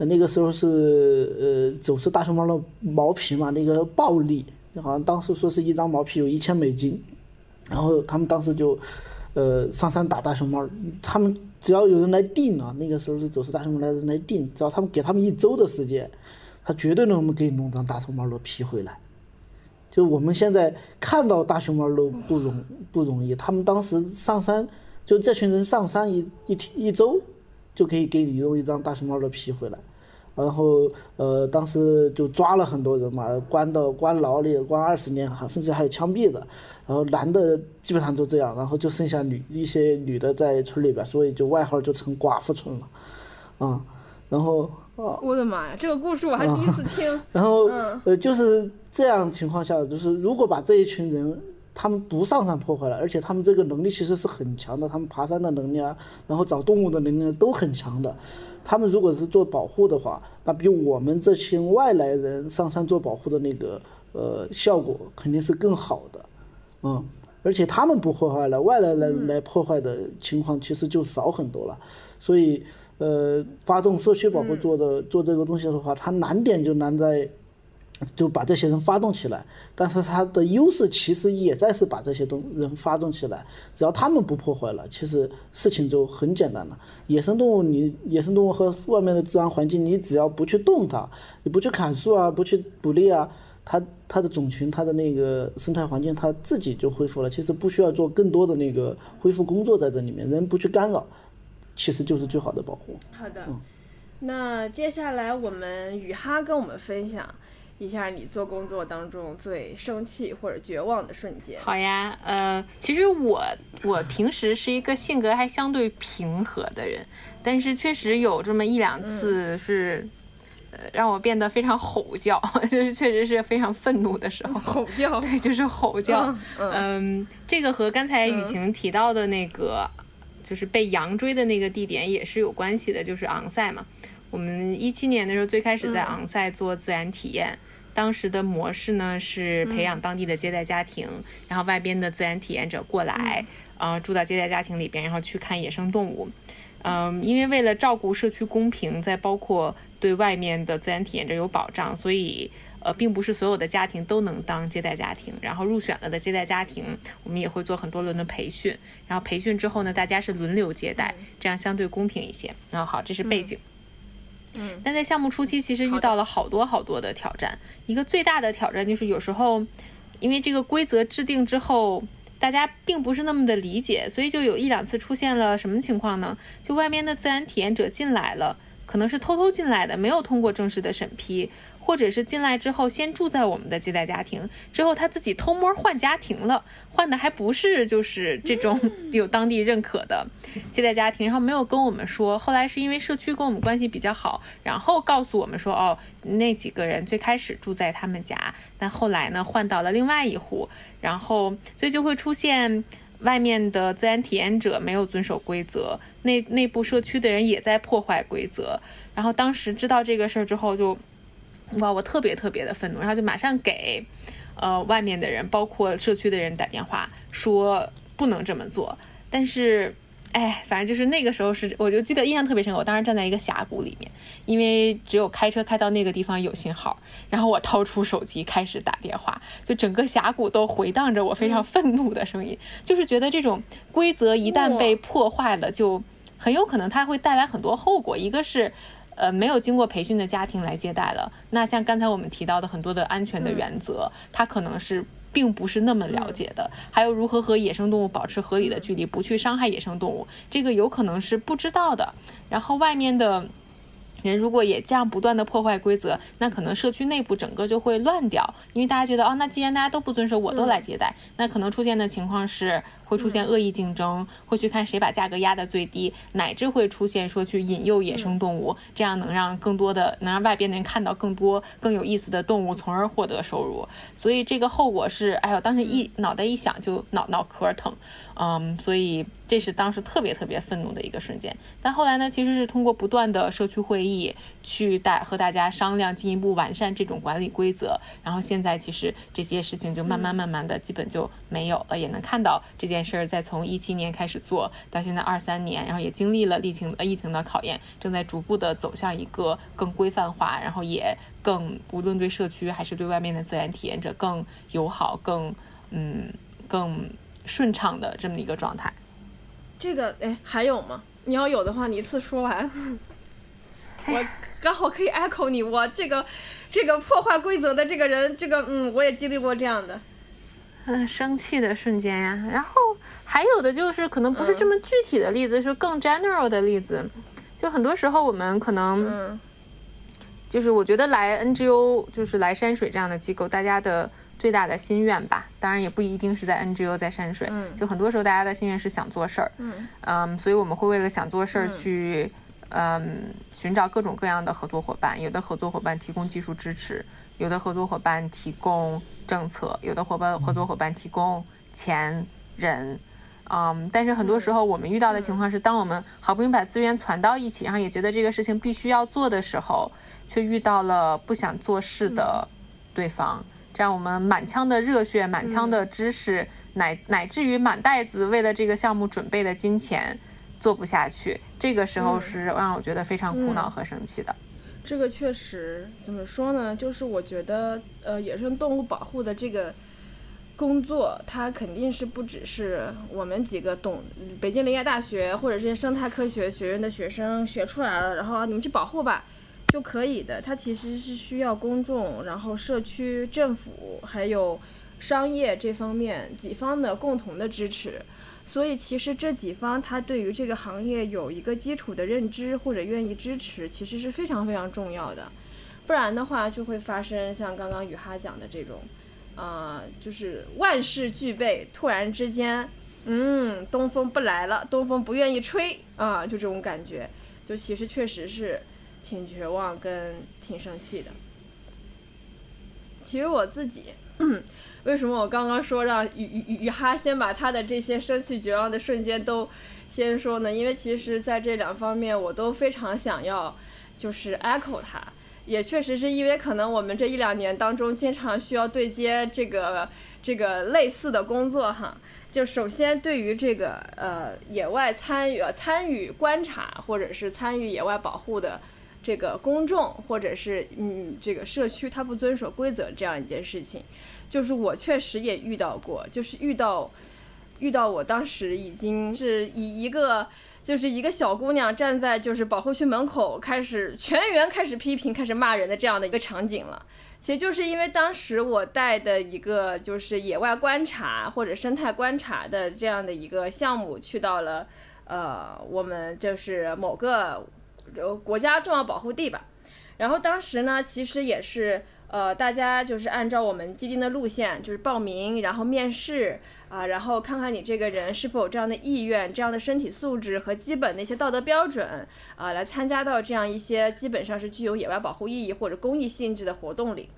那个时候是呃走私大熊猫的毛皮嘛，那个暴利，好像当时说是一张毛皮有一千美金，然后他们当时就，呃上山打大熊猫，他们只要有人来订啊，那个时候是走私大熊猫来人来订，只要他们给他们一周的时间，他绝对能给你弄张大熊猫的皮回来。就我们现在看到大熊猫都不容不容易，他们当时上山，就这群人上山一一天一周。就可以给你弄一张大熊猫的皮回来，然后呃，当时就抓了很多人嘛，关到关牢里，关二十年，甚至还有枪毙的。然后男的基本上就这样，然后就剩下女一些女的在村里边，所以就外号就成寡妇村了，啊，然后啊，我的妈呀，这个故事我还第一次听。(laughs) 然后呃，就是这样情况下，就是如果把这一群人。他们不上山破坏了，而且他们这个能力其实是很强的，他们爬山的能力啊，然后找动物的能力都很强的。他们如果是做保护的话，那比我们这些外来人上山做保护的那个呃效果肯定是更好的，嗯，而且他们不破坏了，外来人来破坏的情况其实就少很多了。所以呃，发动社区保护做的做这个东西的话，它难点就难在。就把这些人发动起来，但是它的优势其实也在是把这些东人发动起来，只要他们不破坏了，其实事情就很简单了。野生动物，你野生动物和外面的自然环境，你只要不去动它，你不去砍树啊，不去捕猎啊，它它的种群，它的那个生态环境，它自己就恢复了。其实不需要做更多的那个恢复工作在这里面，人不去干扰，其实就是最好的保护。好的，那接下来我们雨哈跟我们分享。一下你做工作当中最生气或者绝望的瞬间。好呀，呃，其实我我平时是一个性格还相对平和的人，但是确实有这么一两次是，呃，让我变得非常吼叫，(laughs) 就是确实是非常愤怒的时候。吼叫。对，就是吼叫。嗯，这个和刚才雨晴提到的那个，就是被羊追的那个地点也是有关系的，就是昂赛嘛。我们一七年的时候最开始在昂赛做自然体验。当时的模式呢是培养当地的接待家庭，然后外边的自然体验者过来，呃，住到接待家庭里边，然后去看野生动物。嗯，因为为了照顾社区公平，再包括对外面的自然体验者有保障，所以呃，并不是所有的家庭都能当接待家庭。然后入选了的接待家庭，我们也会做很多轮的培训。然后培训之后呢，大家是轮流接待，这样相对公平一些。然后好，这是背景。嗯，但在项目初期，其实遇到了好多好多的挑战。一个最大的挑战就是有时候，因为这个规则制定之后，大家并不是那么的理解，所以就有一两次出现了什么情况呢？就外面的自然体验者进来了，可能是偷偷进来的，没有通过正式的审批。或者是进来之后先住在我们的接待家庭，之后他自己偷摸换家庭了，换的还不是就是这种 (laughs) 有当地认可的接待家庭，然后没有跟我们说。后来是因为社区跟我们关系比较好，然后告诉我们说，哦，那几个人最开始住在他们家，但后来呢换到了另外一户，然后所以就会出现外面的自然体验者没有遵守规则，内内部社区的人也在破坏规则。然后当时知道这个事儿之后就。哇，我特别特别的愤怒，然后就马上给，呃，外面的人，包括社区的人打电话说不能这么做。但是哎，反正就是那个时候是，我就记得印象特别深刻。我当时站在一个峡谷里面，因为只有开车开到那个地方有信号，然后我掏出手机开始打电话，就整个峡谷都回荡着我非常愤怒的声音，就是觉得这种规则一旦被破坏了，就很有可能它会带来很多后果。一个是，呃，没有经过培训的家庭来接待了，那像刚才我们提到的很多的安全的原则，他可能是。并不是那么了解的，还有如何和野生动物保持合理的距离，不去伤害野生动物，这个有可能是不知道的。然后外面的。人如果也这样不断的破坏规则，那可能社区内部整个就会乱掉，因为大家觉得哦，那既然大家都不遵守，我都来接待，那可能出现的情况是会出现恶意竞争，会去看谁把价格压得最低，乃至会出现说去引诱野生动物，这样能让更多的能让外边的人看到更多更有意思的动物，从而获得收入。所以这个后果是，哎呦，当时一脑袋一想就脑脑壳疼。嗯，所以这是当时特别特别愤怒的一个瞬间。但后来呢，其实是通过不断的社区会议去带和大家商量，进一步完善这种管理规则。然后现在其实这些事情就慢慢慢慢的基本就没有了，也能看到这件事儿在从一七年开始做到现在二三年，然后也经历了疫情呃疫情的考验，正在逐步的走向一个更规范化，然后也更无论对社区还是对外面的自然体验者更友好，更嗯更。顺畅的这么一个状态，这个哎还有吗？你要有的话，你一次说完，(laughs) 我刚好可以 echo 你。我这个这个破坏规则的这个人，这个嗯，我也经历过这样的，嗯，生气的瞬间呀。然后还有的就是可能不是这么具体的例子，是更 general 的例子。就很多时候我们可能，就是我觉得来 NGO 就是来山水这样的机构，大家的。最大的心愿吧，当然也不一定是在 NGO 在山水，就很多时候大家的心愿是想做事儿，嗯，所以我们会为了想做事儿去，嗯，寻找各种各样的合作伙伴，有的合作伙伴提供技术支持，有的合作伙伴提供政策，有的伙伴合作伙伴提供钱人，嗯，但是很多时候我们遇到的情况是，当我们好不容易把资源攒到一起，然后也觉得这个事情必须要做的时候，却遇到了不想做事的对方。这样，我们满腔的热血、满腔的知识，乃乃至于满袋子为了这个项目准备的金钱，做不下去。这个时候是让我觉得非常苦恼和生气的。这个确实怎么说呢？就是我觉得，呃，野生动物保护的这个工作，它肯定是不只是我们几个懂北京林业大学或者这些生态科学学院的学生学出来了，然后你们去保护吧。就可以的，它其实是需要公众、然后社区、政府还有商业这方面几方的共同的支持，所以其实这几方他对于这个行业有一个基础的认知或者愿意支持，其实是非常非常重要的，不然的话就会发生像刚刚雨哈讲的这种，啊，就是万事俱备，突然之间，嗯，东风不来了，东风不愿意吹啊，就这种感觉，就其实确实是。挺绝望跟挺生气的。其实我自己，为什么我刚刚说让雨雨雨哈先把他的这些生气绝望的瞬间都先说呢？因为其实在这两方面我都非常想要，就是 echo 他。也确实是因为可能我们这一两年当中经常需要对接这个这个类似的工作哈。就首先对于这个呃野外参与参与观察或者是参与野外保护的。这个公众或者是嗯，这个社区他不遵守规则这样一件事情，就是我确实也遇到过，就是遇到遇到我当时已经是以一个就是一个小姑娘站在就是保护区门口开始全员开始批评开始骂人的这样的一个场景了。其实就是因为当时我带的一个就是野外观察或者生态观察的这样的一个项目去到了呃我们就是某个。国家重要保护地吧，然后当时呢，其实也是呃，大家就是按照我们既定的路线，就是报名，然后面试啊，然后看看你这个人是否有这样的意愿、这样的身体素质和基本的一些道德标准啊，来参加到这样一些基本上是具有野外保护意义或者公益性质的活动里。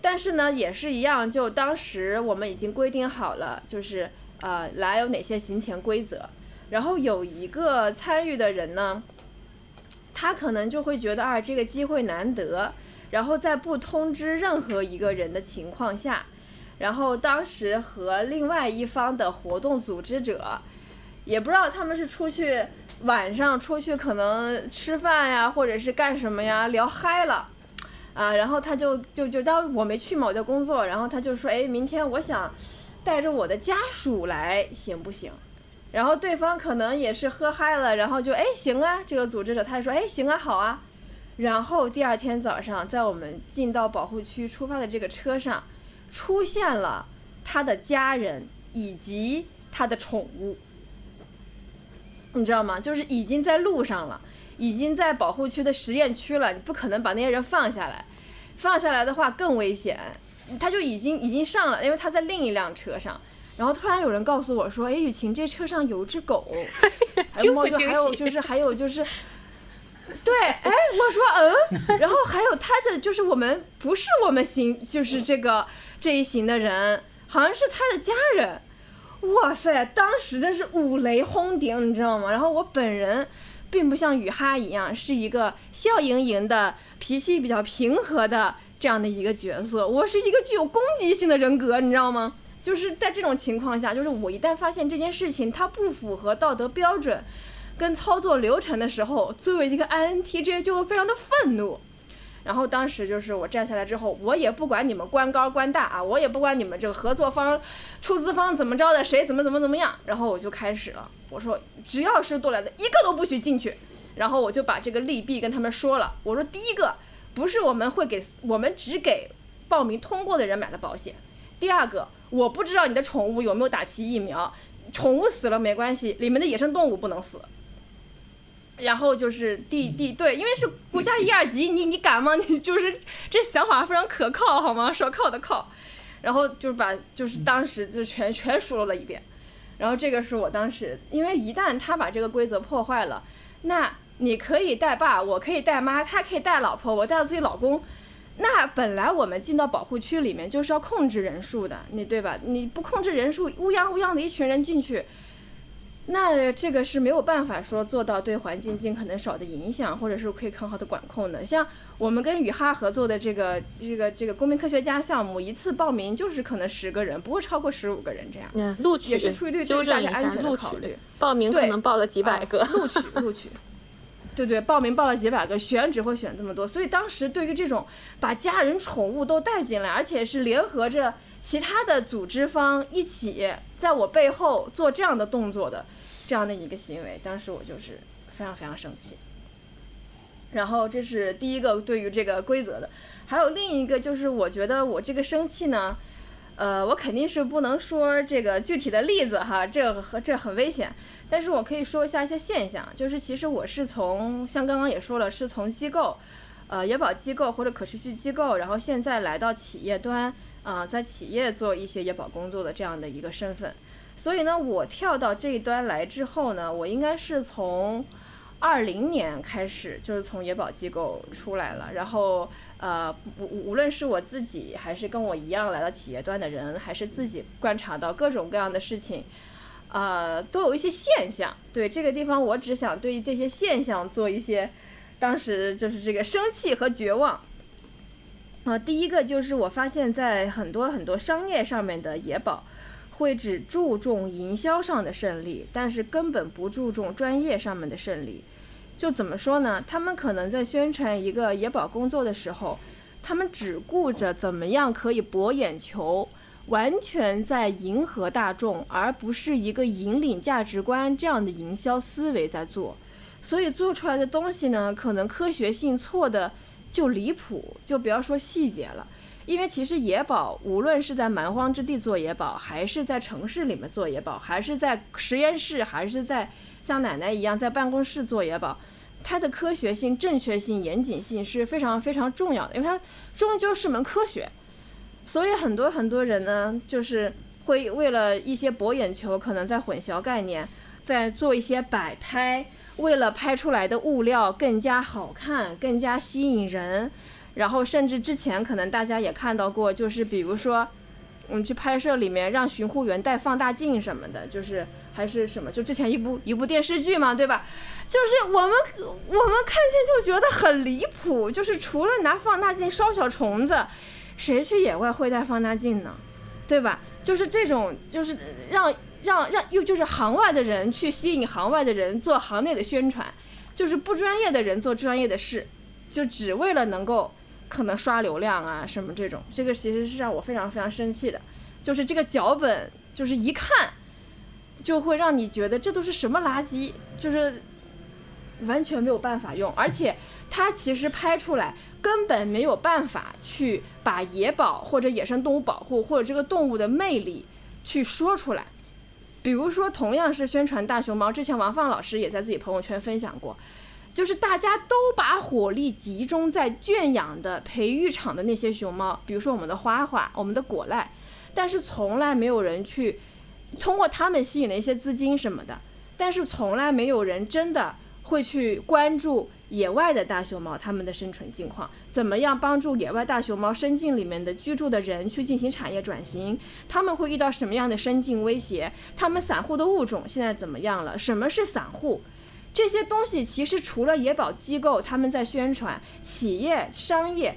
但是呢，也是一样，就当时我们已经规定好了，就是呃，来有哪些行前规则，然后有一个参与的人呢。他可能就会觉得啊，这个机会难得，然后在不通知任何一个人的情况下，然后当时和另外一方的活动组织者也不知道他们是出去晚上出去可能吃饭呀，或者是干什么呀，聊嗨了。啊，然后他就就就当我没去嘛，我在工作，然后他就说，哎，明天我想带着我的家属来，行不行？然后对方可能也是喝嗨了，然后就哎行啊，这个组织者他就说哎行啊好啊，然后第二天早上在我们进到保护区出发的这个车上，出现了他的家人以及他的宠物，你知道吗？就是已经在路上了。已经在保护区的实验区了，你不可能把那些人放下来，放下来的话更危险。他就已经已经上了，因为他在另一辆车上。然后突然有人告诉我说：“哎，雨晴，这车上有只狗。”还有就还有就是还有就是，对，哎，我说嗯，然后还有他的就是我们不是我们行，就是这个这一行的人，好像是他的家人。哇塞，当时真是五雷轰顶，你知道吗？然后我本人。并不像雨哈一样是一个笑盈盈的、脾气比较平和的这样的一个角色，我是一个具有攻击性的人格，你知道吗？就是在这种情况下，就是我一旦发现这件事情它不符合道德标准跟操作流程的时候，作为一个 INTJ 就会非常的愤怒。然后当时就是我站下来之后，我也不管你们官高官大啊，我也不管你们这个合作方、出资方怎么着的，谁怎么怎么怎么样，然后我就开始了。我说只要是过来的，一个都不许进去。然后我就把这个利弊跟他们说了。我说第一个不是我们会给我们只给报名通过的人买的保险。第二个我不知道你的宠物有没有打齐疫苗，宠物死了没关系，里面的野生动物不能死。然后就是第第对，因为是国家一二级，你你敢吗？你就是 (laughs) 这想法非常可靠，好吗？说靠的靠。然后就是把就是当时就全全说了一遍。然后这个是我当时，因为一旦他把这个规则破坏了，那你可以带爸，我可以带妈，他可以带老婆，我带自己老公。那本来我们进到保护区里面就是要控制人数的，你对吧？你不控制人数，乌泱乌泱的一群人进去。那这个是没有办法说做到对环境尽可能少的影响，或者是可以很好的管控的。像我们跟雨哈合作的这个这个这个公民科学家项目，一次报名就是可能十个人，不会超过十五个人这样。嗯，录取也是出于对大家安全的考虑。报名可能报了几百个。录取录取。对对，报名报了几百个，选只会选这么多。所以当时对于这种把家人宠物都带进来，而且是联合着其他的组织方一起在我背后做这样的动作的。这样的一个行为，当时我就是非常非常生气。然后这是第一个对于这个规则的，还有另一个就是我觉得我这个生气呢，呃，我肯定是不能说这个具体的例子哈，这个和这很危险。但是我可以说一下一些现象，就是其实我是从像刚刚也说了，是从机构，呃，野保机构或者可持续机构，然后现在来到企业端，啊，在企业做一些野保工作的这样的一个身份。所以呢，我跳到这一端来之后呢，我应该是从二零年开始，就是从野保机构出来了。然后，呃，无无论是我自己，还是跟我一样来到企业端的人，还是自己观察到各种各样的事情，呃，都有一些现象。对这个地方，我只想对这些现象做一些，当时就是这个生气和绝望。啊，第一个就是我发现，在很多很多商业上面的野保。会只注重营销上的胜利，但是根本不注重专业上面的胜利。就怎么说呢？他们可能在宣传一个野保工作的时候，他们只顾着怎么样可以博眼球，完全在迎合大众，而不是一个引领价值观这样的营销思维在做。所以做出来的东西呢，可能科学性错的就离谱，就不要说细节了。因为其实野保，无论是在蛮荒之地做野保，还是在城市里面做野保，还是在实验室，还是在像奶奶一样在办公室做野保，它的科学性、正确性、严谨性是非常非常重要的，因为它终究是门科学。所以很多很多人呢，就是会为了一些博眼球，可能在混淆概念，在做一些摆拍，为了拍出来的物料更加好看、更加吸引人。然后甚至之前可能大家也看到过，就是比如说，我们去拍摄里面让巡护员带放大镜什么的，就是还是什么，就之前一部一部电视剧嘛，对吧？就是我们我们看见就觉得很离谱，就是除了拿放大镜烧小虫子，谁去野外会带放大镜呢？对吧？就是这种，就是让让让又就是行外的人去吸引行外的人做行内的宣传，就是不专业的人做专业的事，就只为了能够可能刷流量啊什么这种，这个其实是让我非常非常生气的，就是这个脚本就是一看就会让你觉得这都是什么垃圾，就是完全没有办法用，而且它其实拍出来根本没有办法去把野保或者野生动物保护或者这个动物的魅力去说出来。比如说，同样是宣传大熊猫，之前王放老师也在自己朋友圈分享过，就是大家都把火力集中在圈养的培育场的那些熊猫，比如说我们的花花、我们的果赖，但是从来没有人去通过他们吸引了一些资金什么的，但是从来没有人真的会去关注野外的大熊猫它们的生存境况，怎么样帮助野外大熊猫生境里面的居住的人去进行产业转型，他们会遇到什么样的生境威胁，他们散户的物种现在怎么样了？什么是散户？这些东西其实除了野保机构他们在宣传，企业商业。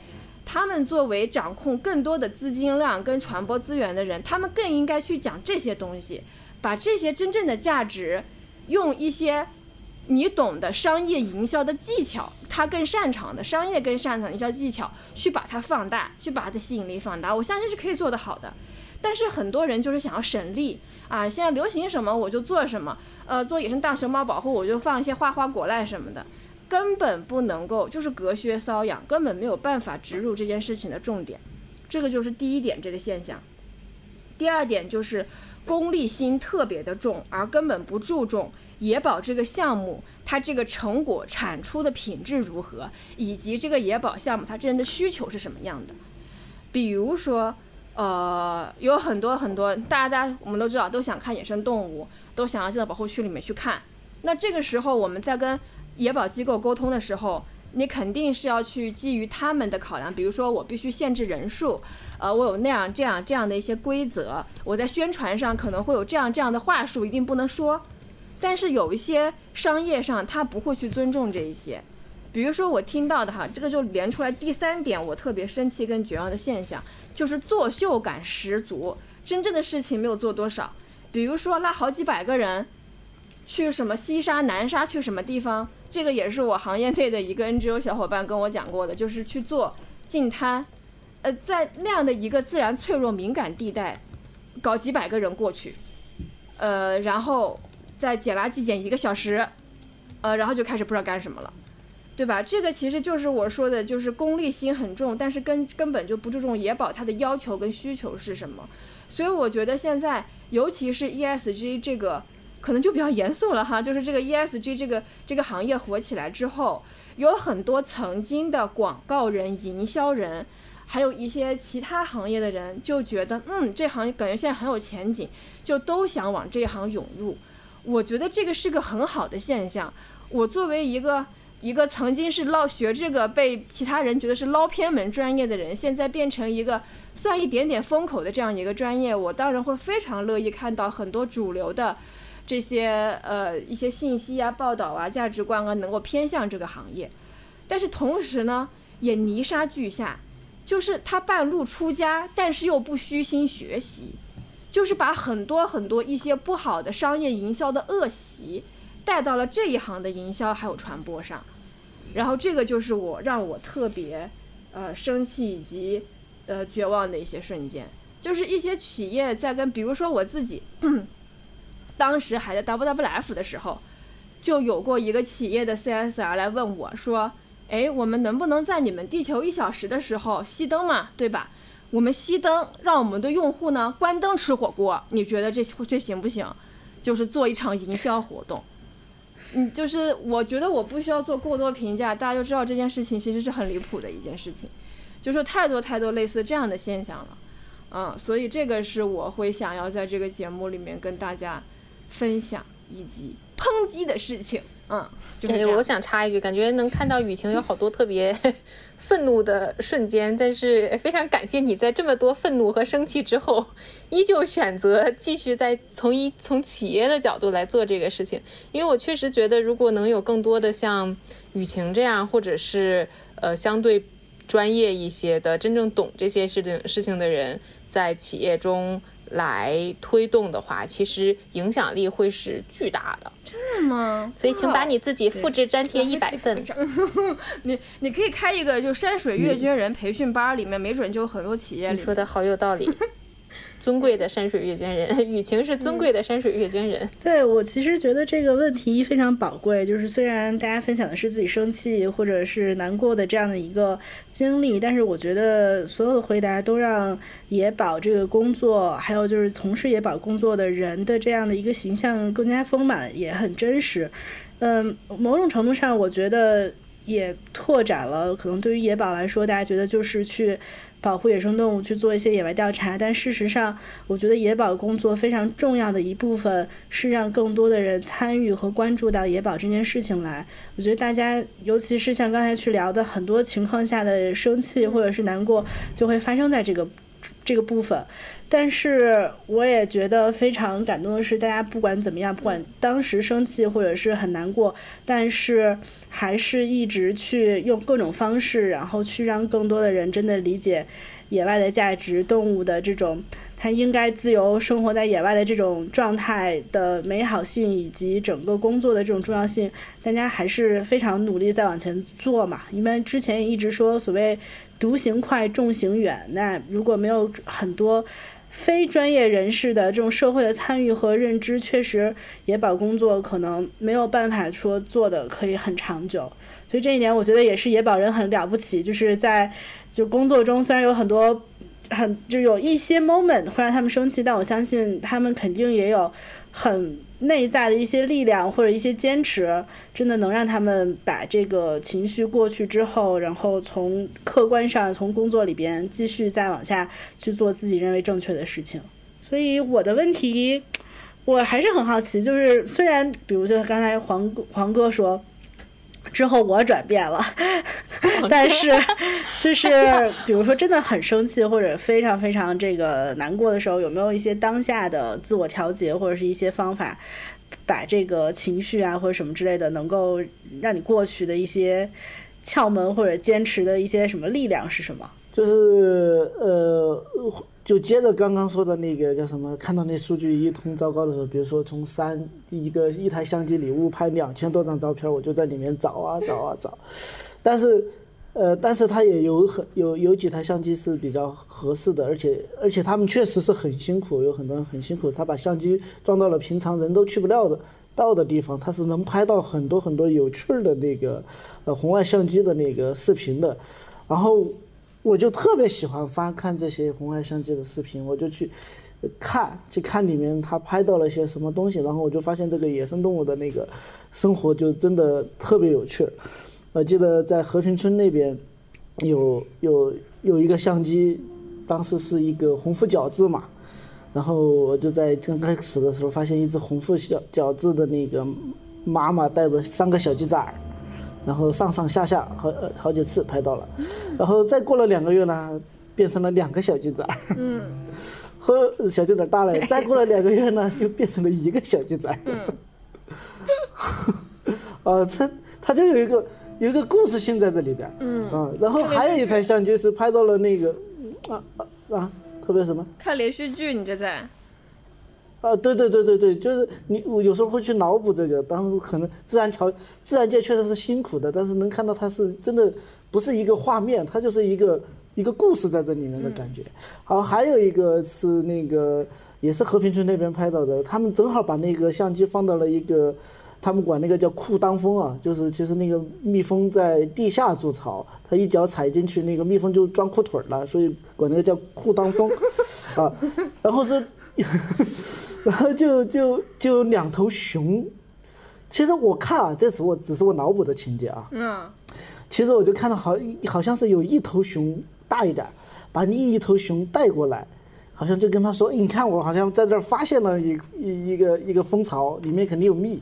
他们作为掌控更多的资金量跟传播资源的人，他们更应该去讲这些东西，把这些真正的价值，用一些你懂的商业营销的技巧，他更擅长的商业更擅长营销技巧，去把它放大，去把它的吸引力放大。我相信是可以做得好的，但是很多人就是想要省力啊，现在流行什么我就做什么，呃，(laughs) 做野生大熊猫保护我就放一些花花果赖什么的。根本不能够，就是隔靴搔痒，根本没有办法植入这件事情的重点，这个就是第一点这个现象。第二点就是功利心特别的重，而根本不注重野保这个项目它这个成果产出的品质如何，以及这个野保项目它真正的需求是什么样的。比如说，呃，有很多很多大家大家我们都知道都想看野生动物，都想要进到保护区里面去看，那这个时候我们在跟野保机构沟通的时候，你肯定是要去基于他们的考量，比如说我必须限制人数，呃，我有那样这样这样的一些规则，我在宣传上可能会有这样这样的话术，一定不能说。但是有一些商业上他不会去尊重这一些，比如说我听到的哈，这个就连出来第三点我特别生气跟绝望的现象，就是作秀感十足，真正的事情没有做多少，比如说拉好几百个人去什么西沙南沙去什么地方。这个也是我行业内的一个 NGO 小伙伴跟我讲过的，就是去做净滩，呃，在那样的一个自然脆弱敏感地带，搞几百个人过去，呃，然后在捡垃圾捡一个小时，呃，然后就开始不知道干什么了，对吧？这个其实就是我说的，就是功利心很重，但是根根本就不注重野保它的要求跟需求是什么，所以我觉得现在尤其是 ESG 这个。可能就比较严肃了哈，就是这个 ESG 这个这个行业火起来之后，有很多曾经的广告人、营销人，还有一些其他行业的人，就觉得嗯，这行感觉现在很有前景，就都想往这一行涌入。我觉得这个是个很好的现象。我作为一个一个曾经是捞学这个被其他人觉得是捞偏门专业的人，现在变成一个算一点点风口的这样一个专业，我当然会非常乐意看到很多主流的。这些呃一些信息啊、报道啊、价值观啊，能够偏向这个行业，但是同时呢，也泥沙俱下，就是他半路出家，但是又不虚心学习，就是把很多很多一些不好的商业营销的恶习带到了这一行的营销还有传播上，然后这个就是我让我特别呃生气以及呃绝望的一些瞬间，就是一些企业在跟，比如说我自己。当时还在 WWF 的时候，就有过一个企业的 CSR 来问我说：“哎，我们能不能在你们地球一小时的时候熄灯嘛？对吧？我们熄灯，让我们的用户呢关灯吃火锅，你觉得这这行不行？就是做一场营销活动。嗯，就是我觉得我不需要做过多评价，大家就知道这件事情其实是很离谱的一件事情，就是太多太多类似这样的现象了。嗯，所以这个是我会想要在这个节目里面跟大家。分享以及抨击的事情，嗯，就是我想插一句，感觉能看到雨晴有好多特别 (laughs) 愤怒的瞬间，但是非常感谢你在这么多愤怒和生气之后，依旧选择继续在从一从企业的角度来做这个事情，因为我确实觉得，如果能有更多的像雨晴这样，或者是呃相对专业一些的、真正懂这些事情事情的人，在企业中。来推动的话，其实影响力会是巨大的。真的吗？所以，请把你自己复制粘贴一百份。(laughs) 你你可以开一个就山水阅卷人培训班，里面没准就有很多企业。你说的好有道理。尊贵的山水阅卷人，(laughs) 雨晴是尊贵的山水阅卷人。对我其实觉得这个问题非常宝贵，就是虽然大家分享的是自己生气或者是难过的这样的一个经历，但是我觉得所有的回答都让野保这个工作，还有就是从事野保工作的人的这样的一个形象更加丰满，也很真实。嗯，某种程度上，我觉得也拓展了可能对于野保来说，大家觉得就是去。保护野生动物去做一些野外调查，但事实上，我觉得野保工作非常重要的一部分是让更多的人参与和关注到野保这件事情来。我觉得大家，尤其是像刚才去聊的很多情况下的生气或者是难过，就会发生在这个。这个部分，但是我也觉得非常感动的是，大家不管怎么样，不管当时生气或者是很难过，但是还是一直去用各种方式，然后去让更多的人真的理解野外的价值，动物的这种它应该自由生活在野外的这种状态的美好性，以及整个工作的这种重要性。大家还是非常努力在往前做嘛，因为之前一直说所谓。独行快，重行远。那如果没有很多非专业人士的这种社会的参与和认知，确实野保工作可能没有办法说做的可以很长久。所以这一点，我觉得也是野保人很了不起，就是在就工作中虽然有很多很就有一些 moment 会让他们生气，但我相信他们肯定也有很。内在的一些力量或者一些坚持，真的能让他们把这个情绪过去之后，然后从客观上从工作里边继续再往下去做自己认为正确的事情。所以我的问题，我还是很好奇，就是虽然比如就刚才黄黄哥说。之后我转变了，(laughs) 但是 (laughs) 就是比如说真的很生气或者非常非常这个难过的时候，有没有一些当下的自我调节或者是一些方法，把这个情绪啊或者什么之类的能够让你过去的一些窍门或者坚持的一些什么力量是什么？就是呃。就接着刚刚说的那个叫什么，看到那数据一通糟糕的时候，比如说从三一个一台相机里误拍两千多张照片，我就在里面找啊找啊找，但是，呃，但是他也有很有有几台相机是比较合适的，而且而且他们确实是很辛苦，有很多人很辛苦，他把相机装到了平常人都去不了的到的地方，他是能拍到很多很多有趣的那个呃红外相机的那个视频的，然后。我就特别喜欢翻看这些红外相机的视频，我就去看，去看里面他拍到了些什么东西，然后我就发现这个野生动物的那个生活就真的特别有趣。我记得在和平村那边有有有一个相机，当时是一个红腹角质嘛，然后我就在刚开始的时候发现一只红腹小角质的那个妈妈带着三个小鸡崽。然后上上下下好好几次拍到了，然后再过了两个月呢，变成了两个小鸡仔儿。嗯，(laughs) 和小鸡仔大了，再过了两个月呢，(laughs) 又变成了一个小鸡仔儿。嗯，(laughs) 啊，它它就有一个有一个故事性在这里边。嗯，啊，然后还有一台相机是拍到了那个啊啊啊，特别什么？看连续剧，你这在？啊，对对对对对，就是你，我有时候会去脑补这个。当时可能自然条自然界确实是辛苦的，但是能看到它是真的不是一个画面，它就是一个一个故事在这里面的感觉。好，还有一个是那个也是和平村那边拍到的，他们正好把那个相机放到了一个，他们管那个叫裤裆风啊，就是其实那个蜜蜂在地下筑巢，它一脚踩进去，那个蜜蜂就钻裤腿了，所以管那个叫裤裆风 (laughs) 啊。然后是。然 (laughs) 后就就就两头熊，其实我看啊，这是我只是我脑补的情节啊。嗯。其实我就看到好好像是有一头熊大一点，把另一头熊带过来，好像就跟他说：“你看我好像在这儿发现了一一一个一个蜂巢，里面肯定有蜜。”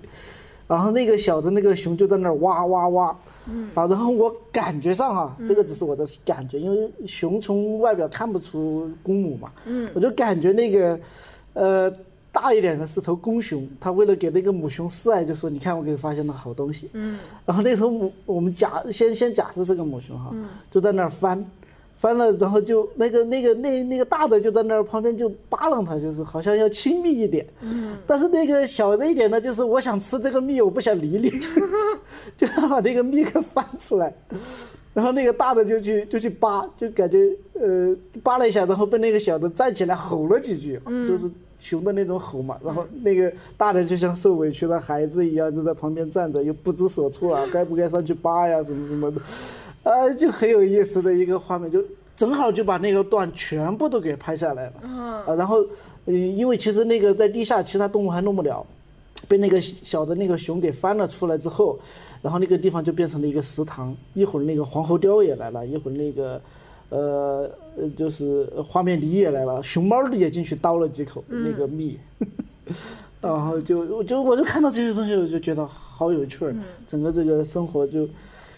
然后那个小的那个熊就在那儿挖挖挖。嗯。啊，然后我感觉上啊，这个只是我的感觉，因为熊从外表看不出公母嘛。嗯。我就感觉那个，呃。大一点的是头公熊，他为了给那个母熊示爱，就说：“你看，我给你发现了好东西。”嗯，然后那头母，我们假先先假设是个母熊哈，就在那儿翻，翻了，然后就那个那个那那个大的就在那儿旁边就扒拉它，就是好像要亲密一点。嗯。但是那个小的一点呢，就是我想吃这个蜜，我不想理你，(laughs) 就他把那个蜜给翻出来，然后那个大的就去就去扒，就感觉呃扒了一下，然后被那个小的站起来吼了几句，就是熊的那种吼嘛。然后那个大的就像受委屈的孩子一样，就在旁边站着，又不知所措啊，该不该上去扒呀，什么什么的。啊，就很有意思的一个画面，就正好就把那个段全部都给拍下来了。啊，然后，嗯，因为其实那个在地下其他动物还弄不了，被那个小的那个熊给翻了出来之后，然后那个地方就变成了一个食堂。一会儿那个黄喉貂也来了，一会儿那个，呃，就是画面狸也来了，熊猫也进去叨了几口那个蜜，(laughs) 然后就就我就看到这些东西，我就觉得好有趣儿，整个这个生活就。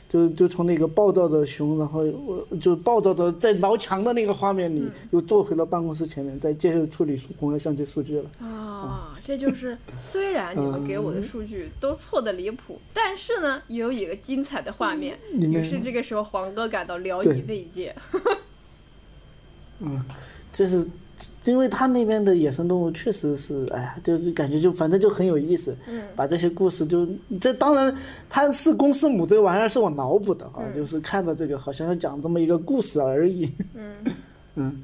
就就从那个暴躁的熊，然后我就暴躁的在挠墙的那个画面里，又坐回了办公室前面，再接着处理红外相机数据了。啊，这就是虽然你们给我的数据都错的离谱，但是呢，也有一个精彩的画面。于是这个时候，黄哥感到聊以慰藉。(laughs) 嗯，就是。因为他那边的野生动物确实是，哎呀，就是感觉就反正就很有意思。嗯，把这些故事就这当然他是公是母这个玩意儿是我脑补的啊，就是看到这个好像要讲这么一个故事而已。嗯嗯，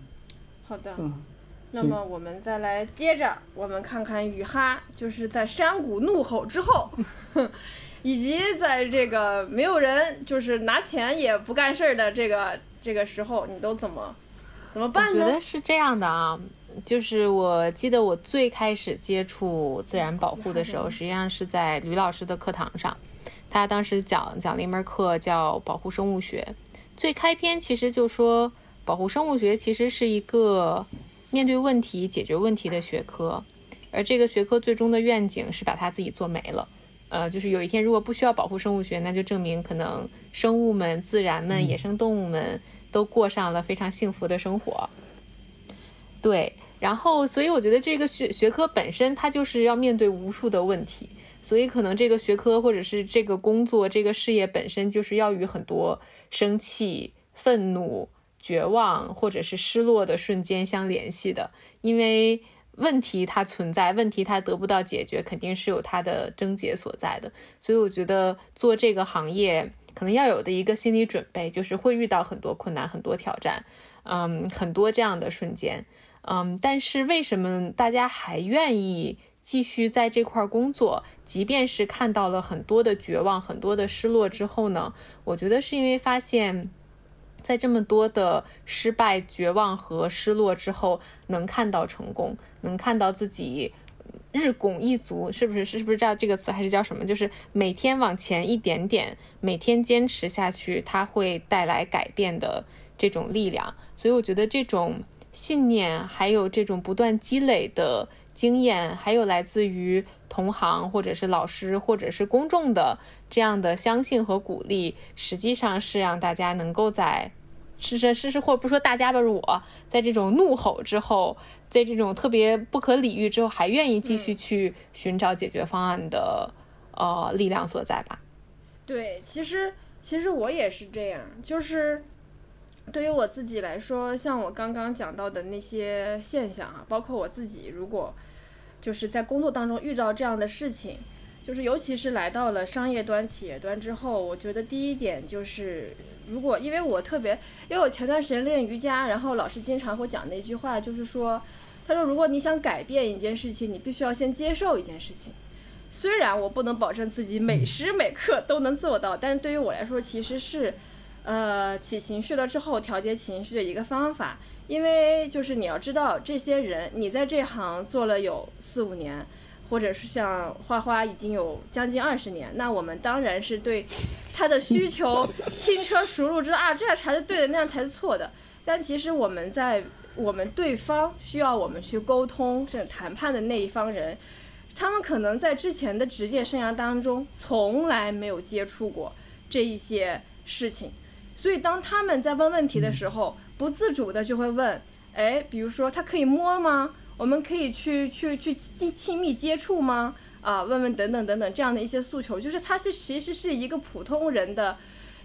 好的。嗯，那么我们再来接着，我们看看雨哈就是在山谷怒吼之后，(laughs) 以及在这个没有人就是拿钱也不干事儿的这个这个时候，你都怎么？怎么办呢？我觉得是这样的啊，就是我记得我最开始接触自然保护的时候，实际上是在吕老师的课堂上，他当时讲讲了一门课叫保护生物学，最开篇其实就说保护生物学其实是一个面对问题、解决问题的学科，而这个学科最终的愿景是把它自己做没了，呃，就是有一天如果不需要保护生物学，那就证明可能生物们、自然们、野生动物们。都过上了非常幸福的生活，对，然后所以我觉得这个学学科本身它就是要面对无数的问题，所以可能这个学科或者是这个工作这个事业本身就是要与很多生气、愤怒、绝望或者是失落的瞬间相联系的，因为问题它存在，问题它得不到解决，肯定是有它的症结所在的，所以我觉得做这个行业。可能要有的一个心理准备，就是会遇到很多困难、很多挑战，嗯，很多这样的瞬间，嗯，但是为什么大家还愿意继续在这块工作？即便是看到了很多的绝望、很多的失落之后呢？我觉得是因为发现，在这么多的失败、绝望和失落之后，能看到成功，能看到自己。日拱一卒，是不是？是不是叫这个词，还是叫什么？就是每天往前一点点，每天坚持下去，它会带来改变的这种力量。所以我觉得这种信念，还有这种不断积累的经验，还有来自于同行或者是老师或者是公众的这样的相信和鼓励，实际上是让大家能够在。是是是是，或者不说大家吧，我在这种怒吼之后，在这种特别不可理喻之后，还愿意继续去寻找解决方案的呃力量所在吧？对，其实其实我也是这样，就是对于我自己来说，像我刚刚讲到的那些现象啊，包括我自己，如果就是在工作当中遇到这样的事情。就是，尤其是来到了商业端、企业端之后，我觉得第一点就是，如果因为我特别，因为我前段时间练瑜伽，然后老师经常会讲那句话，就是说，他说，如果你想改变一件事情，你必须要先接受一件事情。虽然我不能保证自己每时每刻都能做到，但是对于我来说，其实是，呃，起情绪了之后调节情绪的一个方法。因为就是你要知道，这些人你在这行做了有四五年。或者是像花花已经有将近二十年，那我们当然是对他的需求 (laughs) 轻车熟路，知道啊这样才是对的，那样才是错的。但其实我们在我们对方需要我们去沟通甚至谈判的那一方人，他们可能在之前的职业生涯当中从来没有接触过这一些事情，所以当他们在问问题的时候，不自主的就会问，哎，比如说他可以摸吗？我们可以去去去亲亲密接触吗？啊，问问等等等等这样的一些诉求，就是他是其实是一个普通人的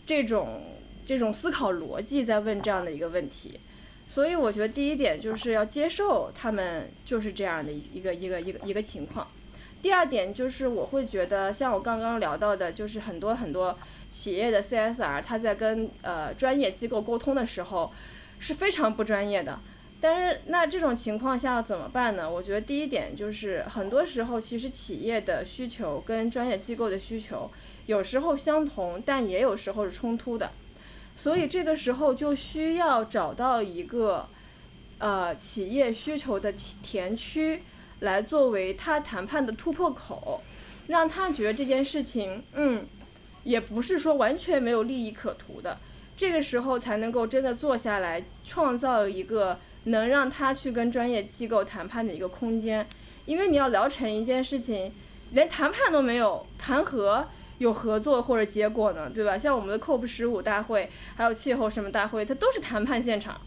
这种这种思考逻辑在问这样的一个问题。所以我觉得第一点就是要接受他们就是这样的一一个一个一个一个情况。第二点就是我会觉得，像我刚刚聊到的，就是很多很多企业的 CSR，他在跟呃专业机构沟通的时候是非常不专业的。但是那这种情况下怎么办呢？我觉得第一点就是很多时候其实企业的需求跟专业机构的需求有时候相同，但也有时候是冲突的。所以这个时候就需要找到一个呃企业需求的田区。来作为他谈判的突破口，让他觉得这件事情，嗯，也不是说完全没有利益可图的。这个时候才能够真的坐下来，创造一个能让他去跟专业机构谈判的一个空间。因为你要聊成一件事情，连谈判都没有，谈何有合作或者结果呢？对吧？像我们的 COP 十五大会，还有气候什么大会，它都是谈判现场。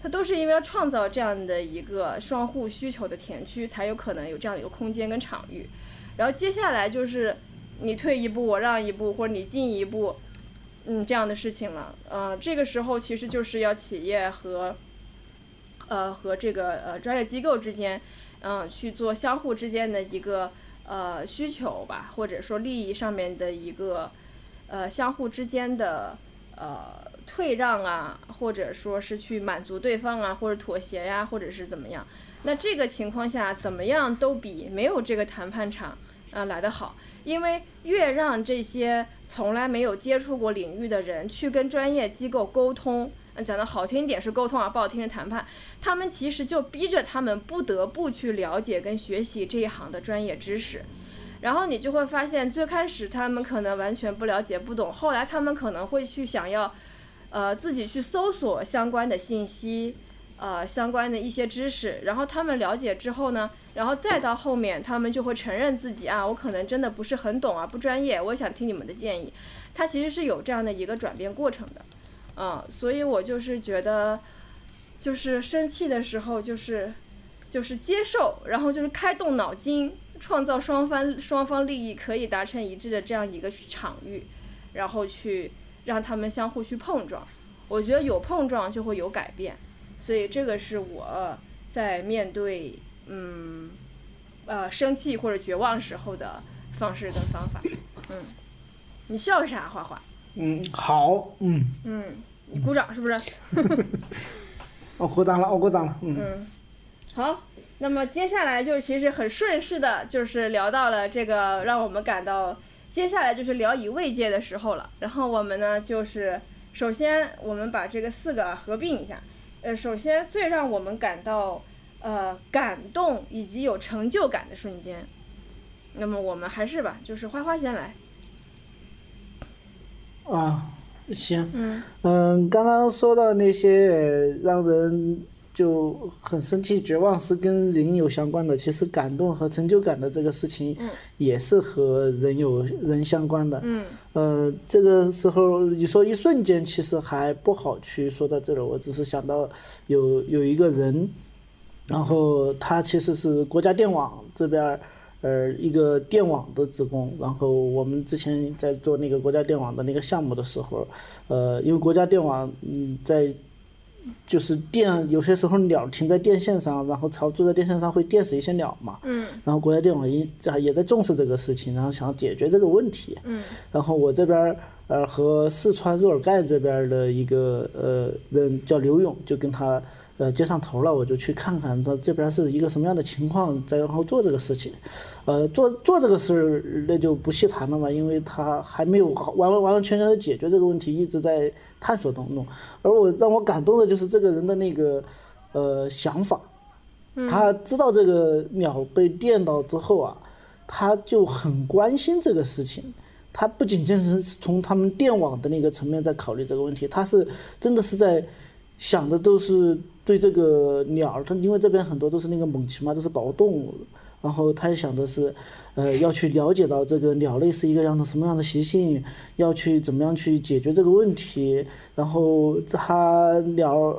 它都是因为要创造这样的一个双户需求的田区，才有可能有这样的一个空间跟场域。然后接下来就是你退一步，我让一步，或者你进一步，嗯，这样的事情了。嗯，这个时候其实就是要企业和呃和这个呃专业机构之间，嗯，去做相互之间的一个呃需求吧，或者说利益上面的一个呃相互之间的呃。退让啊，或者说是去满足对方啊，或者妥协呀，或者是怎么样？那这个情况下，怎么样都比没有这个谈判场啊来得好。因为越让这些从来没有接触过领域的人去跟专业机构沟通，讲的好听一点是沟通啊，不好听是谈判。他们其实就逼着他们不得不去了解跟学习这一行的专业知识。然后你就会发现，最开始他们可能完全不了解、不懂，后来他们可能会去想要。呃，自己去搜索相关的信息，呃，相关的一些知识，然后他们了解之后呢，然后再到后面，他们就会承认自己啊，我可能真的不是很懂啊，不专业，我想听你们的建议。他其实是有这样的一个转变过程的，嗯，所以我就是觉得，就是生气的时候，就是就是接受，然后就是开动脑筋，创造双方双方利益可以达成一致的这样一个场域，然后去。让他们相互去碰撞，我觉得有碰撞就会有改变，所以这个是我在面对嗯呃生气或者绝望时候的方式跟方法。嗯，你笑啥，花花？嗯，好，嗯嗯，你鼓掌是不是？我 (laughs) 鼓掌了，我鼓掌了。嗯，好，那么接下来就其实很顺势的，就是聊到了这个让我们感到。接下来就是聊以慰藉的时候了。然后我们呢，就是首先我们把这个四个合并一下。呃，首先最让我们感到呃感动以及有成就感的瞬间。那么我们还是吧，就是花花先来。啊，行。嗯。嗯，刚刚说到那些让人。就很生气、绝望是跟人有相关的，其实感动和成就感的这个事情，也是和人有人相关的。嗯，呃，这个时候你说一瞬间，其实还不好去说到这了。我只是想到有有一个人，然后他其实是国家电网这边呃一个电网的职工，然后我们之前在做那个国家电网的那个项目的时候，呃，因为国家电网嗯在。就是电，有些时候鸟停在电线上，然后巢住在电线上会电死一些鸟嘛。嗯。然后国家电网也在也在重视这个事情，然后想要解决这个问题。嗯。然后我这边呃和四川若尔盖这边的一个呃人叫刘勇，就跟他呃接上头了，我就去看看他这边是一个什么样的情况，再然后做这个事情。呃，做做这个事儿那就不细谈了嘛，因为他还没有完完完完全全的解决这个问题，一直在。探索当中，而我让我感动的就是这个人的那个呃想法，他知道这个鸟被电到之后啊，他就很关心这个事情。他不仅仅是从他们电网的那个层面在考虑这个问题，他是真的是在想的都是对这个鸟，他因为这边很多都是那个猛禽嘛，都是保护动物，然后他也想的是。呃，要去了解到这个鸟类是一个样的什么样的习性，要去怎么样去解决这个问题，然后他鸟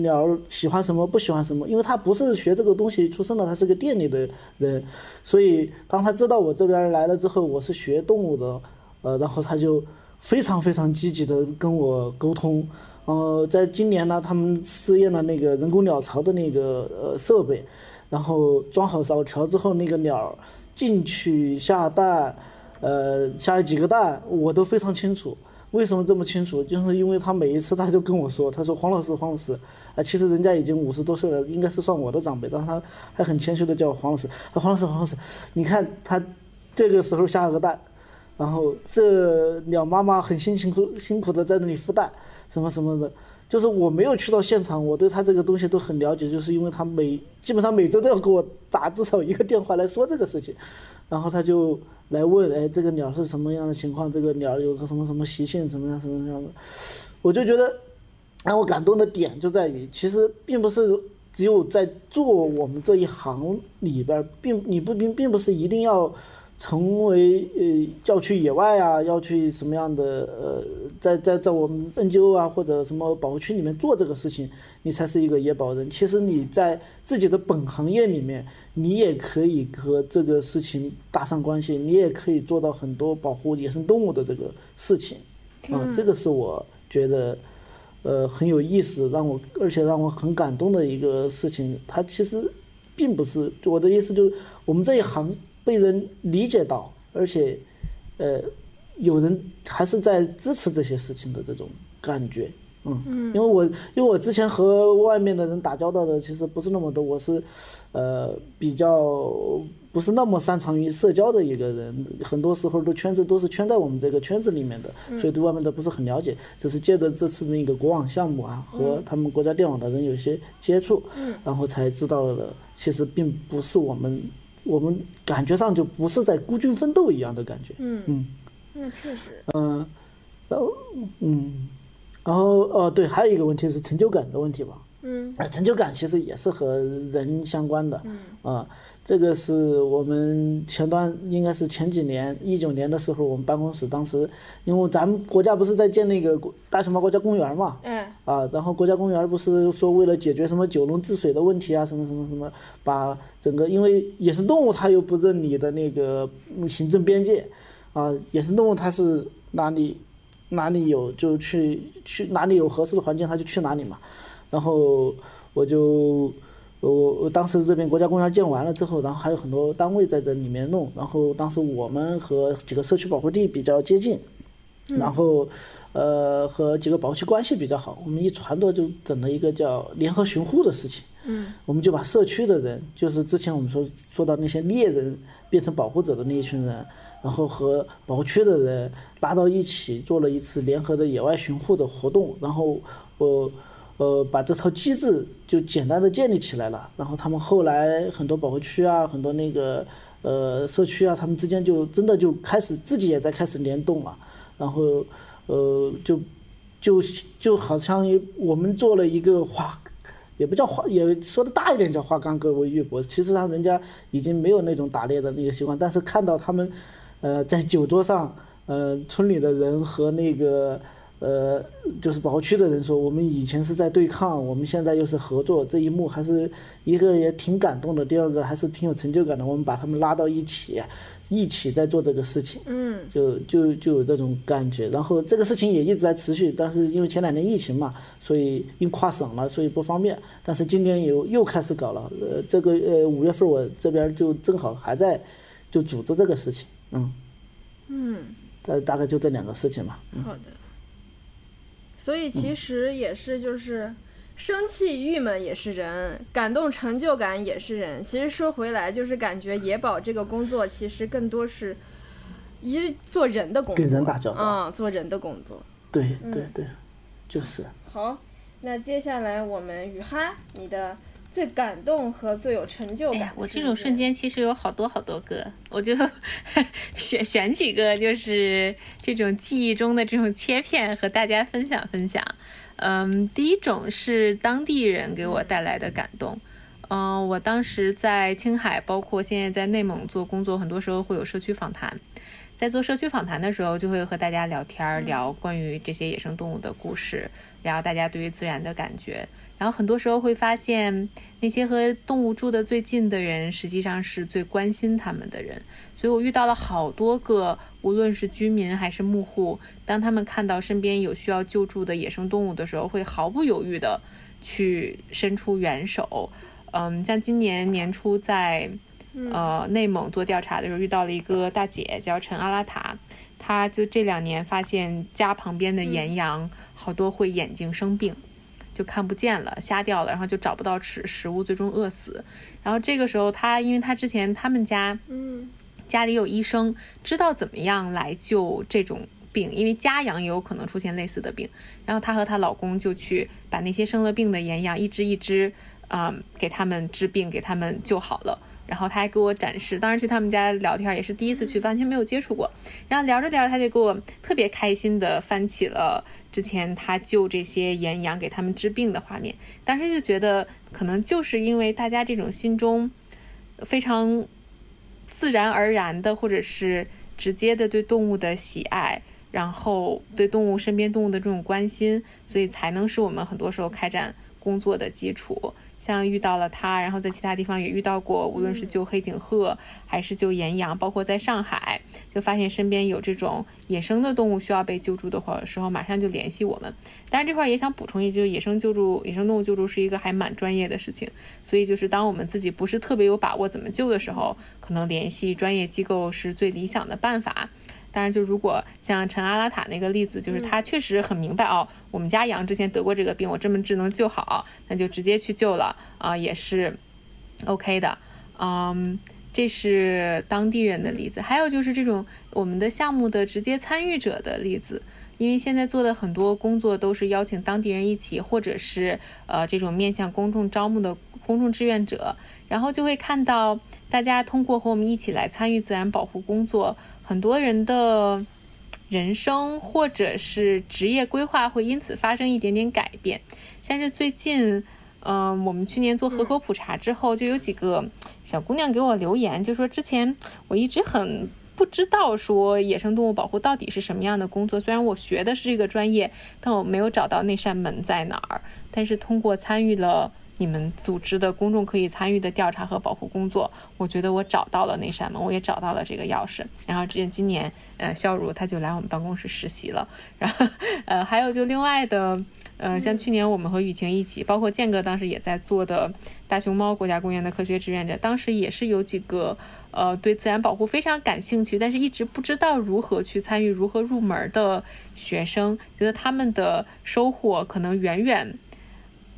鸟喜欢什么不喜欢什么，因为他不是学这个东西出生的，他是个店里的人，所以当他知道我这边来了之后，我是学动物的，呃，然后他就非常非常积极的跟我沟通。呃，在今年呢，他们试验了那个人工鸟巢的那个呃设备，然后装好巢巢之后，那个鸟进去下蛋，呃，下了几个蛋，我都非常清楚。为什么这么清楚？就是因为他每一次他就跟我说，他说黄老师，黄老师，啊，其实人家已经五十多岁了，应该是算我的长辈，但他还很谦虚的叫我黄老师。啊，黄老师，黄老师，你看他这个时候下了个蛋，然后这鸟妈妈很辛辛苦辛苦的在那里孵蛋。什么什么的，就是我没有去到现场，我对他这个东西都很了解，就是因为他每基本上每周都要给我打至少一个电话来说这个事情，然后他就来问，哎，这个鸟是什么样的情况？这个鸟有个什么什么习性？什么样什么样的？我就觉得让我感动的点就在于，其实并不是只有在做我们这一行里边，并你不并并不是一定要。成为呃要去野外啊，要去什么样的呃，在在在我们 NGO 啊或者什么保护区里面做这个事情，你才是一个野保人。其实你在自己的本行业里面，你也可以和这个事情搭上关系，你也可以做到很多保护野生动物的这个事情。啊，这个是我觉得呃很有意思，让我而且让我很感动的一个事情。它其实并不是我的意思，就是我们这一行。被人理解到，而且，呃，有人还是在支持这些事情的这种感觉，嗯，因为我因为我之前和外面的人打交道的其实不是那么多，我是，呃，比较不是那么擅长于社交的一个人，很多时候的圈子都是圈在我们这个圈子里面的，所以对外面的不是很了解，只是借着这次那个国网项目啊，和他们国家电网的人有些接触，然后才知道了，其实并不是我们。我们感觉上就不是在孤军奋斗一样的感觉。嗯嗯，那确实。嗯，然后嗯，然后哦对，还有一个问题是成就感的问题吧。嗯。啊，成就感其实也是和人相关的。嗯。啊，这个是我们前段应该是前几年一九年的时候，我们办公室当时，因为咱们国家不是在建那个大熊猫国家公园嘛。嗯。啊，然后国家公园不是说为了解决什么九龙治水的问题啊，什么什么什么，把。整个因为野生动物它又不认你的那个行政边界，啊，野生动物它是哪里哪里有就去去哪里有合适的环境它就去哪里嘛，然后我就我我当时这边国家公园建完了之后，然后还有很多单位在这里面弄，然后当时我们和几个社区保护地比较接近，然后呃和几个保护区关系比较好，我们一传播就整了一个叫联合巡护的事情。嗯，我们就把社区的人，就是之前我们说说到那些猎人变成保护者的那一群人，然后和保护区的人拉到一起，做了一次联合的野外巡护的活动，然后我呃呃把这套机制就简单的建立起来了，然后他们后来很多保护区啊，很多那个呃社区啊，他们之间就真的就开始自己也在开始联动了，然后呃就就就好像我们做了一个花。也不叫花，也说的大一点叫花岗各为玉帛。其实上人家已经没有那种打猎的那个习惯，但是看到他们，呃，在酒桌上，呃，村里的人和那个，呃，就是保护区的人说，我们以前是在对抗，我们现在又是合作，这一幕还是一个也挺感动的，第二个还是挺有成就感的。我们把他们拉到一起。一起在做这个事情，嗯，就就就有这种感觉，然后这个事情也一直在持续，但是因为前两年疫情嘛，所以因跨省了，所以不方便。但是今年又又开始搞了，呃，这个呃五月份我这边就正好还在就组织这个事情，嗯，嗯，大大概就这两个事情嘛。好的，所以其实也是就是。生气、郁闷也是人，感动、成就感也是人。其实说回来，就是感觉野保这个工作，其实更多是一做人的工作，跟人打交道，嗯，做人的工作。对对对，就是。好，那接下来我们雨哈，你的最感动和最有成就感。我这种瞬间其实有好多好多个，我就 (laughs) 选选几个，就是这种记忆中的这种切片，和大家分享分享。嗯，第一种是当地人给我带来的感动。嗯，我当时在青海，包括现在在内蒙做工作，很多时候会有社区访谈。在做社区访谈的时候，就会和大家聊天，聊关于这些野生动物的故事，聊大家对于自然的感觉。然后很多时候会发现，那些和动物住的最近的人，实际上是最关心他们的人。所以我遇到了好多个，无论是居民还是牧户，当他们看到身边有需要救助的野生动物的时候，会毫不犹豫的去伸出援手。嗯，像今年年初在呃内蒙做调查的时候，遇到了一个大姐叫陈阿拉塔，她就这两年发现家旁边的岩羊好多会眼睛生病。就看不见了，瞎掉了，然后就找不到吃食物，最终饿死。然后这个时候，他因为他之前他们家，嗯，家里有医生，知道怎么样来救这种病，因为家养也有可能出现类似的病。然后她和她老公就去把那些生了病的岩羊一只一只，嗯，给他们治病，给他们救好了。然后他还给我展示，当时去他们家聊天也是第一次去，完全没有接触过。然后聊着聊着，他就给我特别开心的翻起了之前他救这些岩羊给他们治病的画面。当时就觉得，可能就是因为大家这种心中非常自然而然的，或者是直接的对动物的喜爱，然后对动物身边动物的这种关心，所以才能使我们很多时候开展工作的基础。像遇到了他，然后在其他地方也遇到过，无论是救黑颈鹤还是救岩羊，包括在上海，就发现身边有这种野生的动物需要被救助的话时候，马上就联系我们。当然这块也想补充一句，就是野生救助、野生动物救助是一个还蛮专业的事情，所以就是当我们自己不是特别有把握怎么救的时候，可能联系专业机构是最理想的办法。当然，就如果像陈阿拉塔那个例子，就是他确实很明白哦，我们家羊之前得过这个病，我这么治能救好，那就直接去救了啊，也是 OK 的。嗯，这是当地人的例子。还有就是这种我们的项目的直接参与者的例子，因为现在做的很多工作都是邀请当地人一起，或者是呃这种面向公众招募的公众志愿者，然后就会看到大家通过和我们一起来参与自然保护工作。很多人的人生或者是职业规划会因此发生一点点改变，像是最近，嗯，我们去年做河口普查之后，就有几个小姑娘给我留言，就说之前我一直很不知道说野生动物保护到底是什么样的工作，虽然我学的是这个专业，但我没有找到那扇门在哪儿，但是通过参与了。你们组织的公众可以参与的调查和保护工作，我觉得我找到了那扇门，我也找到了这个钥匙。然后，这今年，呃，肖如他就来我们办公室实习了。然后，呃，还有就另外的，呃，像去年我们和雨晴一起，包括建哥当时也在做的大熊猫国家公园的科学志愿者，当时也是有几个，呃，对自然保护非常感兴趣，但是一直不知道如何去参与、如何入门的学生，觉得他们的收获可能远远。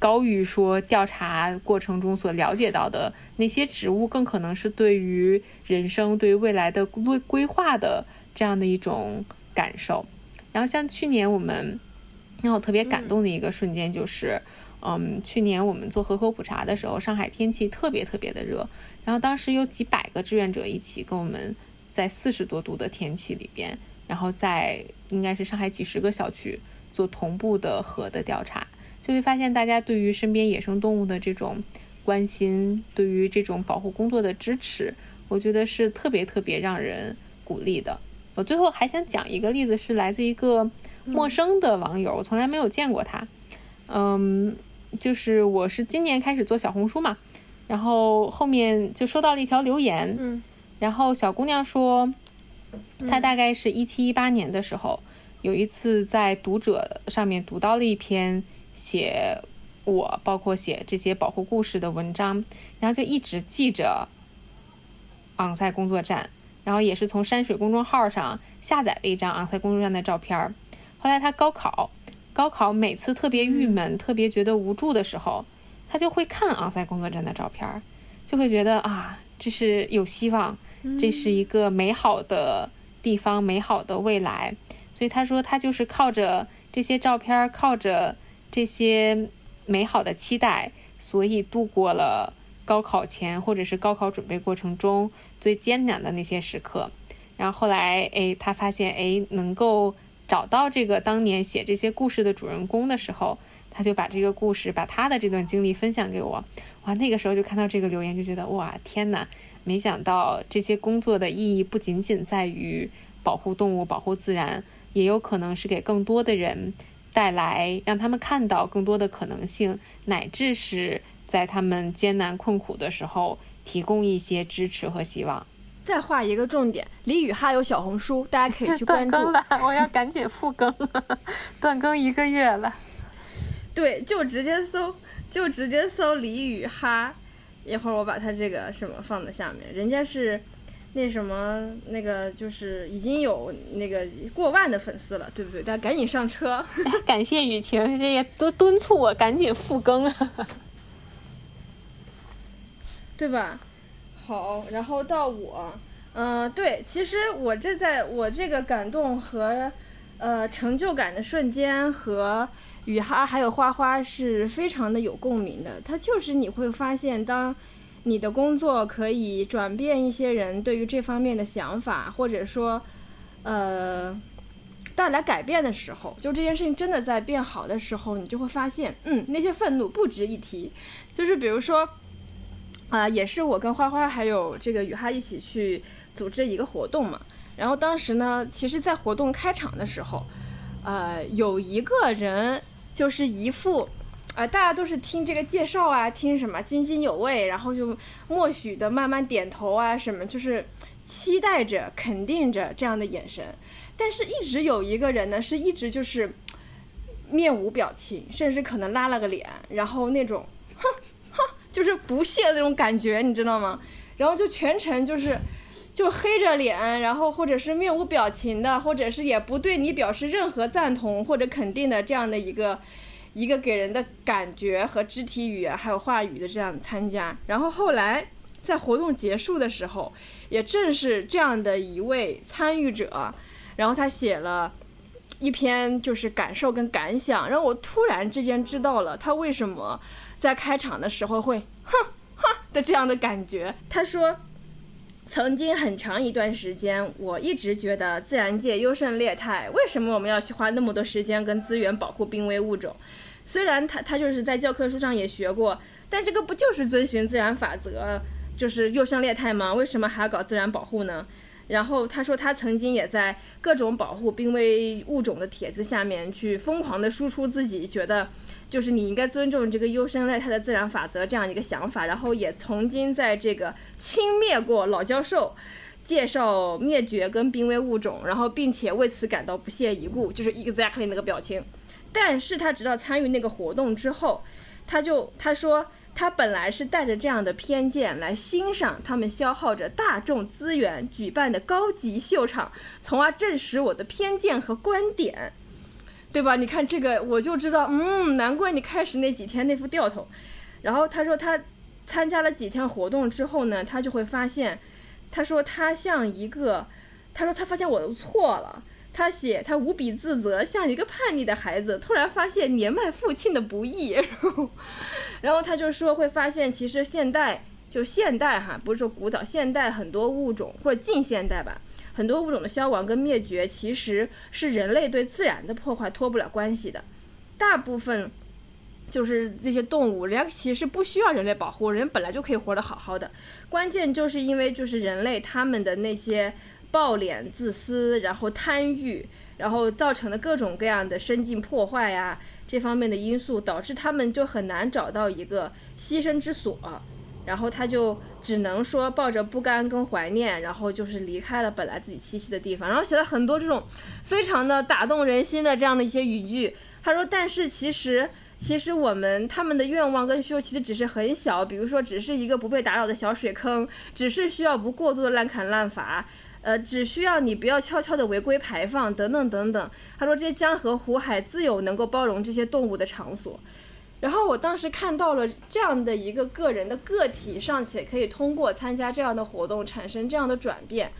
高于说调查过程中所了解到的那些植物，更可能是对于人生、对于未来的规规划的这样的一种感受。然后像去年我们让我特别感动的一个瞬间，就是，嗯，去年我们做河口普查的时候，上海天气特别特别的热，然后当时有几百个志愿者一起跟我们在四十多度的天气里边，然后在应该是上海几十个小区做同步的河的调查。就会发现，大家对于身边野生动物的这种关心，对于这种保护工作的支持，我觉得是特别特别让人鼓励的。我最后还想讲一个例子，是来自一个陌生的网友，我从来没有见过他。嗯，就是我是今年开始做小红书嘛，然后后面就收到了一条留言，嗯，然后小姑娘说，她大概是一七一八年的时候，有一次在读者上面读到了一篇。写我包括写这些保护故事的文章，然后就一直记着昂赛工作站，然后也是从山水公众号上下载了一张昂赛工作站的照片。后来他高考，高考每次特别郁闷、特别觉得无助的时候，他就会看昂赛工作站的照片，就会觉得啊，这是有希望，这是一个美好的地方、美好的未来。所以他说，他就是靠着这些照片，靠着。这些美好的期待，所以度过了高考前或者是高考准备过程中最艰难的那些时刻。然后后来，哎，他发现，哎，能够找到这个当年写这些故事的主人公的时候，他就把这个故事，把他的这段经历分享给我。哇，那个时候就看到这个留言，就觉得哇，天哪！没想到这些工作的意义不仅仅在于保护动物、保护自然，也有可能是给更多的人。带来让他们看到更多的可能性，乃至是在他们艰难困苦的时候提供一些支持和希望。再画一个重点，李雨哈有小红书，大家可以去关注。(laughs) 断更了，我要赶紧复更，(laughs) 断更一个月了。对，就直接搜，就直接搜李雨哈。一会儿我把他这个什么放在下面，人家是那什么那个就是已经有那个过万的粉丝了，对不对？大家赶紧上车。(laughs) 感谢雨晴，这也都敦促我赶紧复更，对吧？好，然后到我，嗯，对，其实我这在我这个感动和呃成就感的瞬间和雨哈还有花花是非常的有共鸣的。它就是你会发现，当你的工作可以转变一些人对于这方面的想法，或者说呃带来改变的时候，就这件事情真的在变好的时候，你就会发现，嗯，那些愤怒不值一提。就是比如说。啊，也是我跟花花还有这个雨哈一起去组织一个活动嘛。然后当时呢，其实，在活动开场的时候，呃，有一个人就是一副，啊，大家都是听这个介绍啊，听什么津津有味，然后就默许的慢慢点头啊，什么就是期待着、肯定着这样的眼神。但是，一直有一个人呢，是一直就是面无表情，甚至可能拉了个脸，然后那种，哼哼。就是不屑的那种感觉，你知道吗？然后就全程就是，就黑着脸，然后或者是面无表情的，或者是也不对你表示任何赞同或者肯定的这样的一个一个给人的感觉和肢体语言还有话语的这样参加。然后后来在活动结束的时候，也正是这样的一位参与者，然后他写了一篇就是感受跟感想，让我突然之间知道了他为什么。在开场的时候会哼哼的这样的感觉。他说，曾经很长一段时间，我一直觉得自然界优胜劣汰。为什么我们要去花那么多时间跟资源保护濒危物种？虽然他他就是在教科书上也学过，但这个不就是遵循自然法则，就是优胜劣汰吗？为什么还要搞自然保护呢？然后他说，他曾经也在各种保护濒危物种的帖子下面去疯狂的输出自己觉得。就是你应该尊重这个优胜劣汰的自然法则这样一个想法，然后也曾经在这个轻蔑过老教授介绍灭绝跟濒危物种，然后并且为此感到不屑一顾，就是 exactly 那个表情。但是他直到参与那个活动之后，他就他说他本来是带着这样的偏见来欣赏他们消耗着大众资源举办的高级秀场，从而证实我的偏见和观点。对吧？你看这个，我就知道，嗯，难怪你开始那几天那副掉头。然后他说他参加了几天活动之后呢，他就会发现，他说他像一个，他说他发现我都错了。他写他无比自责，像一个叛逆的孩子，突然发现年迈父亲的不易。(laughs) 然后，然后他就说会发现，其实现代就现代哈，不是说古早，现代很多物种或者近现代吧。很多物种的消亡跟灭绝，其实是人类对自然的破坏脱不了关系的。大部分就是这些动物，人家其实不需要人类保护，人本来就可以活得好好的。关键就是因为就是人类他们的那些暴敛、自私，然后贪欲，然后造成的各种各样的生境破坏呀，这方面的因素，导致他们就很难找到一个栖身之所。然后他就只能说抱着不甘跟怀念，然后就是离开了本来自己栖息的地方，然后写了很多这种非常的打动人心的这样的一些语句。他说：“但是其实，其实我们他们的愿望跟需求其实只是很小，比如说只是一个不被打扰的小水坑，只是需要不过度的滥砍滥伐，呃，只需要你不要悄悄的违规排放等等等等。”他说：“这些江河湖海自有能够包容这些动物的场所。”然后我当时看到了这样的一个个人的个体尚且可以通过参加这样的活动产生这样的转变，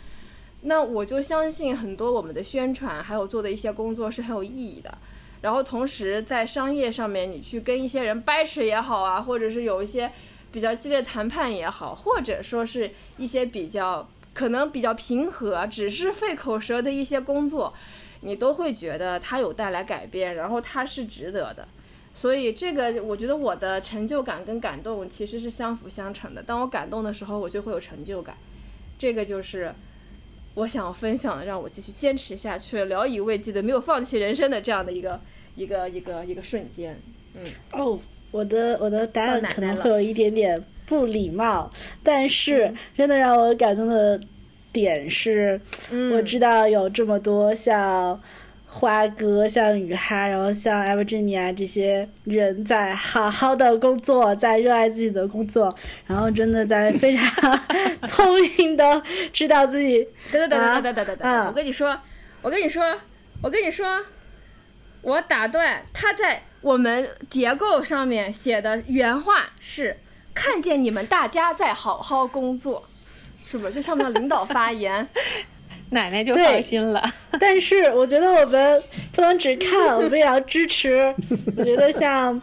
那我就相信很多我们的宣传还有做的一些工作是很有意义的。然后同时在商业上面，你去跟一些人掰扯也好啊，或者是有一些比较激烈谈判也好，或者说是一些比较可能比较平和，只是费口舌的一些工作，你都会觉得它有带来改变，然后它是值得的。所以这个，我觉得我的成就感跟感动其实是相辅相成的。当我感动的时候，我就会有成就感。这个就是我想分享的，让我继续坚持下去、聊以慰藉的、没有放弃人生的这样的一个一个一个一个瞬间。嗯哦，我的我的答案可能会有一点点不礼貌，但是嗯真的让我感动的点是，嗯我知道有这么多像花哥、像雨哈，然后像艾维珍尼亚这些人在好好的工作，在热爱自己的工作，然后真的在非常聪明的知道自己等等等等等等等等，我跟你说，我跟你说，我跟你说，我打断他在我们结构上面写的原话是：看见你们大家在好好工作，是不是？就像不像领导发言？奶奶就对放心了。但是我觉得我们不能只看，我们也要支持。(laughs) 我觉得像，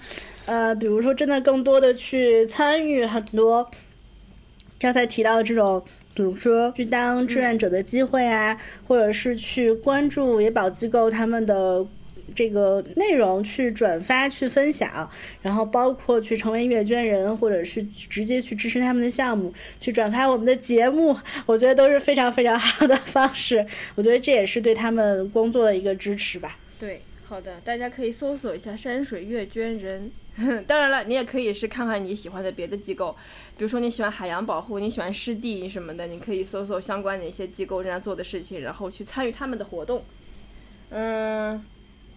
呃，比如说真的更多的去参与很多刚才提到的这种，比如说去当志愿者的机会啊，或者是去关注野保机构他们的。这个内容去转发、去分享，然后包括去成为阅捐人，或者是直接去支持他们的项目，去转发我们的节目，我觉得都是非常非常 (laughs) 好的方式。我觉得这也是对他们工作的一个支持吧。对，好的，大家可以搜索一下山水月捐人。(laughs) 当然了，你也可以是看看你喜欢的别的机构，比如说你喜欢海洋保护，你喜欢湿地什么的，你可以搜索相关的一些机构正在做的事情，然后去参与他们的活动。嗯，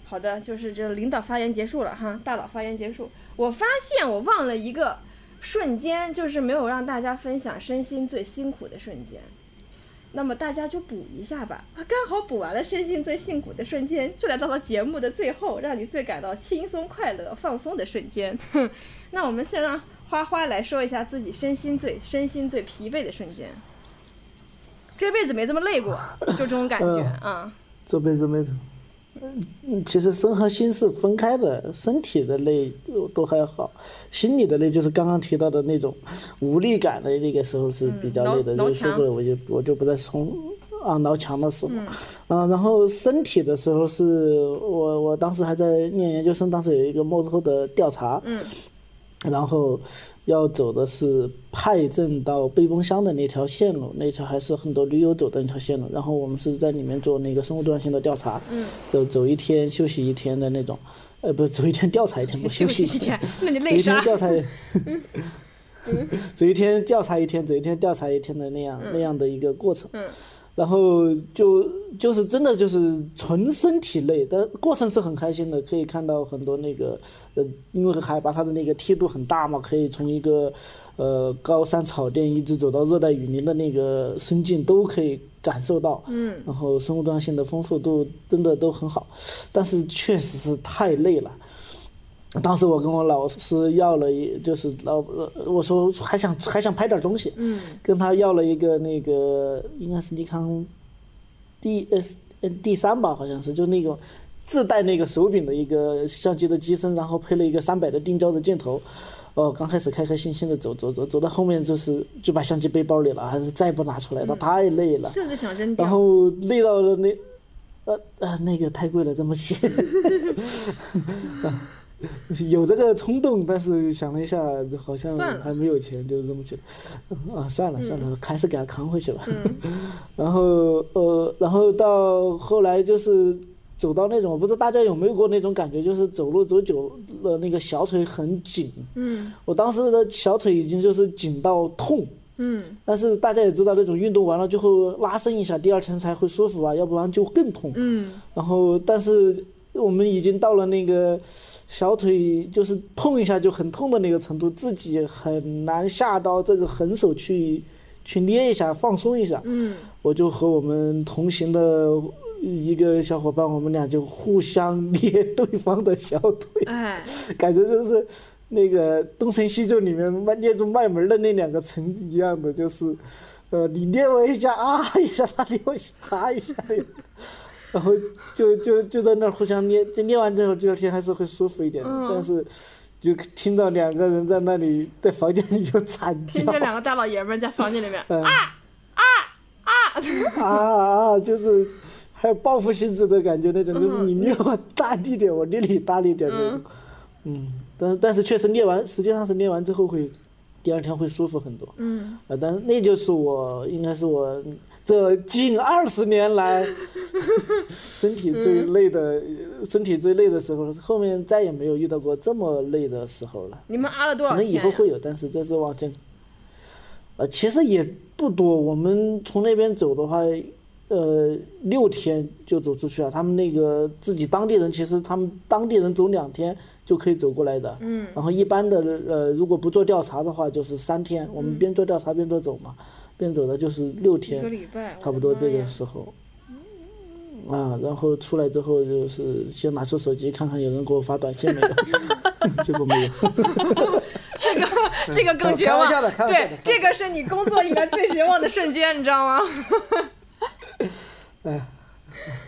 好的，就是这领导发言结束了哈，大佬发言结束。我发现我忘了一个瞬间，就是没有让大家分享身心最辛苦的瞬间。那么大家就补一下吧，啊刚好补完了身心最辛苦的瞬间，就来到了节目的最后，让你最感到轻松、快乐、放松的瞬间。哼，(laughs) 那我们先让花花来说一下自己身心最、身心最疲惫的瞬间。这辈子没这么累过，就这种感觉啊。这辈子没怎么。嗯，其实身和心是分开的，身体的累呃都还好，心理的累就是刚刚提到的那种无力感的那个时候是比较累的，就说挠过了，我就我就不再从啊挠墙的时候，啊，然后身体的时候是我我当时还在念研究生，当时有一个幕后的调查，嗯，然后要走的是派镇到背崩乡的那条线路，那条还是很多驴友走的那条线路。然后我们是在里面做那个生物多样性的调查，嗯，走走一天休息一天的那种，呃，不，走一天调查一天，不休息息一天，(laughs) 那你走一天？调查，(laughs) (laughs) 走一天调查一天，走一天调查一天的那样、那样的一个过程。嗯然后就就是真的就是纯身体累，但过程是很开心的，可以看到很多那个呃，因为海拔它的那个梯度很大嘛，可以从一个呃高山草甸一直走到热带雨林的那个深境都可以感受到，嗯，然后生物多样性的丰富度真的都很好，但是确实是太累了。当时我跟我老师要了一，就是老呃我说还想还想拍点东西，嗯跟他要了一个那个应该是尼康 D S 呃 D 三吧，好像是就那个自带那个手柄的一个相机的机身，然后配了一个三百的定焦的镜头。哦，刚开始开开心心的走走走，走到后面就是就把相机背包里了，还是再不拿出来了，太累了。甚至想扔然。后累到了那，呃呃，那个太贵了，这么写。(laughs) (laughs) 有这个冲动，但是想了一下，好像还没有钱，就这么去了。啊，算了算了，还是给他扛回去吧。嗯 (laughs) 然后呃，然后到后来就是走到那种，我不知道大家有没有过那种感觉，就是走路走久了，那个小腿很紧。嗯我当时的小腿已经就是紧到痛。嗯但是大家也知道，那种运动完了之后拉伸一下，第二天才会舒服啊，要不然就更痛。嗯然后，但是我们已经到了那个小腿就是碰一下就很痛的那个程度，自己很难下到这个狠手去去捏一下，放松一下。嗯。我就和我们同行的一个小伙伴，我们俩就互相捏对方的小腿，哎，(laughs) 感觉就是那个《东成西就》里面卖捏住卖门的那两个层一样的，就是，呃，你捏我一下啊一下，他捏我一下啊一下，然后就就就在那儿互相捏，就捏完之后第二天还是会舒服一点的，嗯但是就听到两个人在那里在房间里就惨叫听见两个大老爷们儿在房间里面，(laughs) 嗯啊 (laughs) 啊，就是还有报复性质的感觉，那种就是你捏我大力点，我捏你大力点那种。嗯，但但是确实捏完，实际上是捏完之后会，第二天会舒服很多。嗯啊，但是那就是我应该是我这近二十年来，(laughs) 身体最累的，身体最累的时候，后面再也没有遇到过这么累的时候了。你们挨了多少可能？以后会有，但是这是往前。呃，其实也不多，我们从那边走的话，呃，六天就走出去了。他们那个自己当地人，其实他们当地人走两天就可以走过来的。嗯。然后一般的呃，如果不做调查的话，就是三天。我们边做调查边做走嘛，边走了就是六一个天，礼拜，差不多这个时候。啊，然后出来之后就是先拿出手机看看有人给我发短信没有，(laughs) (laughs) 结果没有。(laughs) 这个这个更绝望对，这个是你工作以来最绝望的瞬间，你知道吗？哎，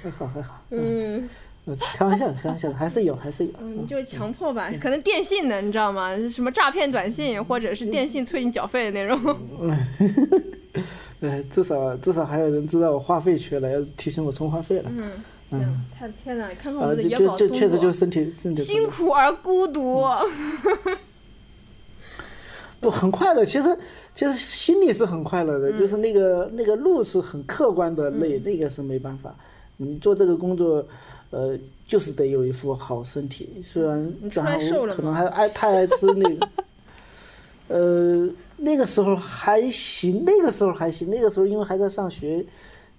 还好还好。嗯，嗯，开玩笑的，开玩笑的，还是有，还是有。嗯，就是强迫吧，可能电信的，你知道吗？什么诈骗短信，或者是电信催你缴费的那种。(laughs) 哎，至少至少还有人知道我话费缺了，要提醒我充话费了。嗯，行，太天哪！看看我的就就确实就作，身体身体不辛苦而孤独。(laughs) 不很快乐，其实其实心里是很快乐的，就是那个那个路是很客观的累，那个是没办法。你做这个工作，呃，就是得有一副好身体，虽然你出然后来瘦了可能还爱太爱吃那个，呃，那个时候还行，那个时候还行，那个时候因为还在上学，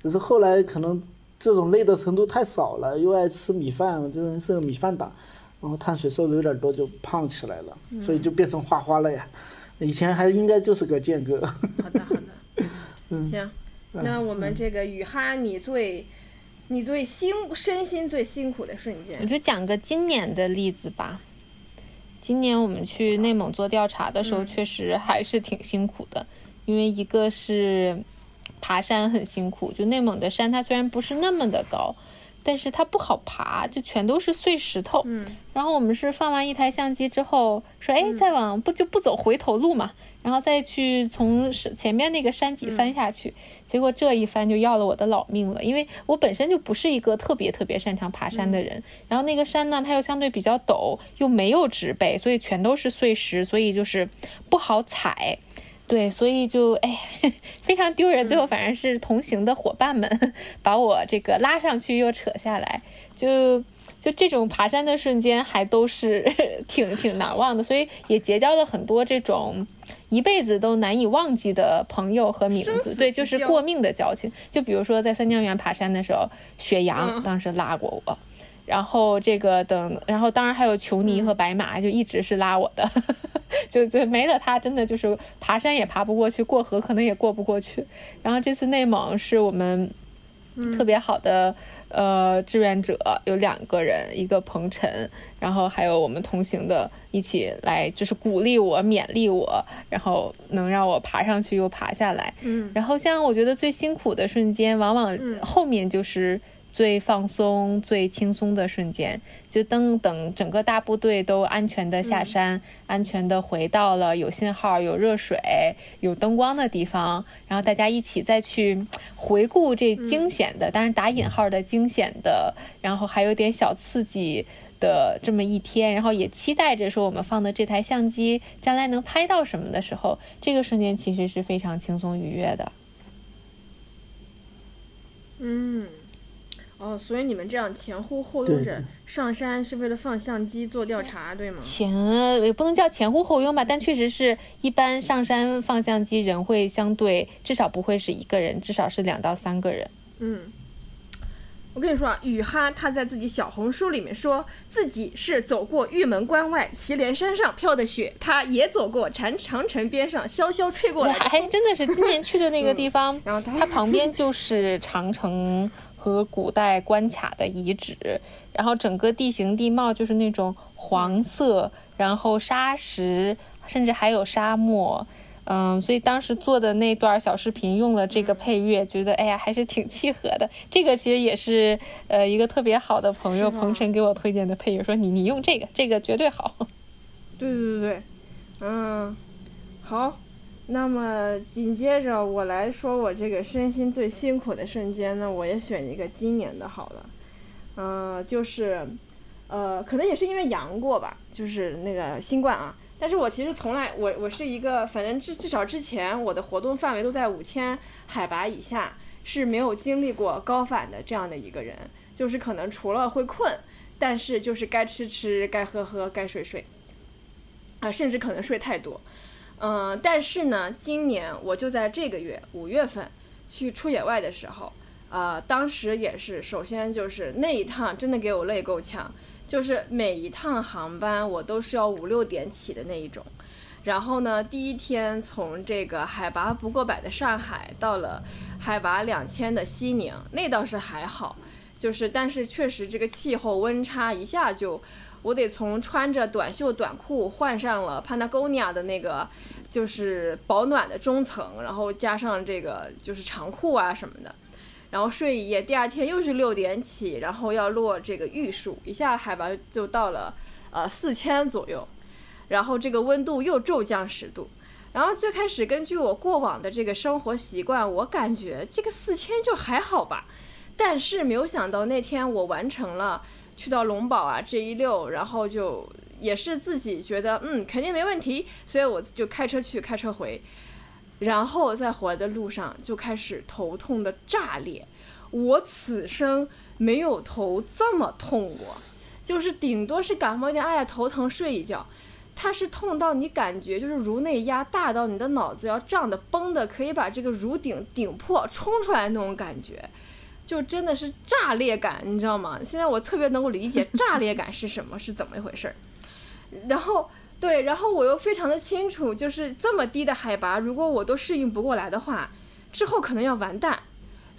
只是后来可能这种累的程度太少了，又爱吃米饭，我这人是个米饭党，然后碳水摄入有点多就胖起来了，所以就变成花花了呀。以前还应该就是个健哥。好的，好的，(laughs) 嗯行。那我们这个雨哈，你最你最辛身心最辛苦的瞬间我，就讲个今年的例子吧。今年我们去内蒙做调查的时候，确实还是挺辛苦的，因为一个是爬山很辛苦，就内蒙的山它虽然不是那么的高，但是它不好爬，就全都是碎石头。嗯然后我们是放完一台相机之后说，哎，再往不就不走回头路嘛，然后再去从是前面那个山脊翻下去。结果这一翻就要了我的老命了，因为我本身就不是一个特别特别擅长爬山的人，然后那个山呢，它又相对比较陡，又没有植被，所以全都是碎石，所以就是不好踩。对，所以就哎，(laughs) 非常丢人。最后反正是同行的伙伴们 (laughs) 把我这个拉上去又扯下来，就就这种爬山的瞬间还都是 (laughs) 挺挺难忘的，所以也结交了很多这种一辈子都难以忘记的朋友和名字。对，就是过命的交情。就比如说在三江源爬山的时候，雪阳嗯当时拉过我。然后这个等，然后当然还有球尼和白马，就一直是拉我的，(laughs) 就就没了他，真的就是爬山也爬不过去，过河可能也过不过去。然后这次内蒙是我们特别好的、呃志愿者，有两个人，一个彭晨，然后还有我们同行的一起来，就是鼓励我、勉励我，然后能让我爬上去又爬下来。嗯然后像我觉得最辛苦的瞬间，往往后面就是最放松、最轻松的瞬间。就等等整个大部队都安全的下山，安全的回到了有信号、有热水、有灯光的地方，然后大家一起再去回顾这惊险的，当然打引号的惊险的，然后还有点小刺激。的这么一天，然后也期待着说我们放的这台相机将来能拍到什么的时候，这个瞬间其实是非常轻松愉悦的。嗯。哦，所以你们这样前呼后拥着上山是为了放相机做调查，对吗？前也不能叫前呼后拥吧，但确实是一般上山放相机人会相对至少不会是一个人，至少是两到三个人。嗯，我跟你说啊，雨哈他在自己小红书里面说自己是走过玉门关外祁连山上飘的雪，他也走过长长城边上潇潇吹过来的还真的是今年去的那个地方，然后他它旁边就是长城和古代关卡的遗址，然后整个地形地貌就是那种黄色，然后沙石，甚至还有沙漠。嗯，所以当时做的那段小视频用了这个配乐，觉得哎呀还是挺契合的。这个其实也是呃一个特别好的朋友彭晨给我推荐的配乐，说你你用这个，这个绝对好。对对对对，嗯，好，那么紧接着我来说我这个身心最辛苦的瞬间呢，我也选一个今年的好了，嗯、就是，呃，可能也是因为阳过吧，就是那个新冠啊。但是我其实从来，我我是一个，反正至至少之前我的活动范围都在五千海拔以下，是没有经历过高反的这样的一个人，就是可能除了会困，但是就是该吃吃，该喝喝，该睡睡，啊，甚至可能睡太多。嗯，但是呢，今年我就在这个月五月份去出野外的时候，呃，当时也是，首先就是那一趟真的给我累够呛，就是每一趟航班我都是要五六点起的那一种。然后呢，第一天从这个海拔不过百的上海到了海拔两千的西宁，那倒是还好，就是但是确实这个气候温差一下就。我得从穿着短袖短裤换上了 Patagonia 的那个，就是保暖的中层，然后加上这个就是长裤啊什么的，然后睡一夜。第二天又是六点起，然后要落这个玉树，一下海拔就到了呃四千左右，然后这个温度又骤降十度。然后最开始根据我过往的这个生活习惯，我感觉这个四千就还好吧，但是没有想到那天我完成了。去到龙宝啊，这一溜，然后就也是自己觉得嗯肯定没问题，所以我就开车去，开车回，然后在回来的路上就开始头痛的炸裂。我此生没有头这么痛过，就是顶多是感冒一点，哎呀头疼睡一觉，它是痛到你感觉就是颅内压大到你的脑子要胀的崩的，可以把这个颅顶顶破冲出来那种感觉。就真的是炸裂感，你知道吗？现在我特别能够理解 (laughs) 炸裂感是什么，是怎么一回事儿。然后对，然后我又非常的清楚，就是这么低的海拔，如果我都适应不过来的话，之后可能要完蛋。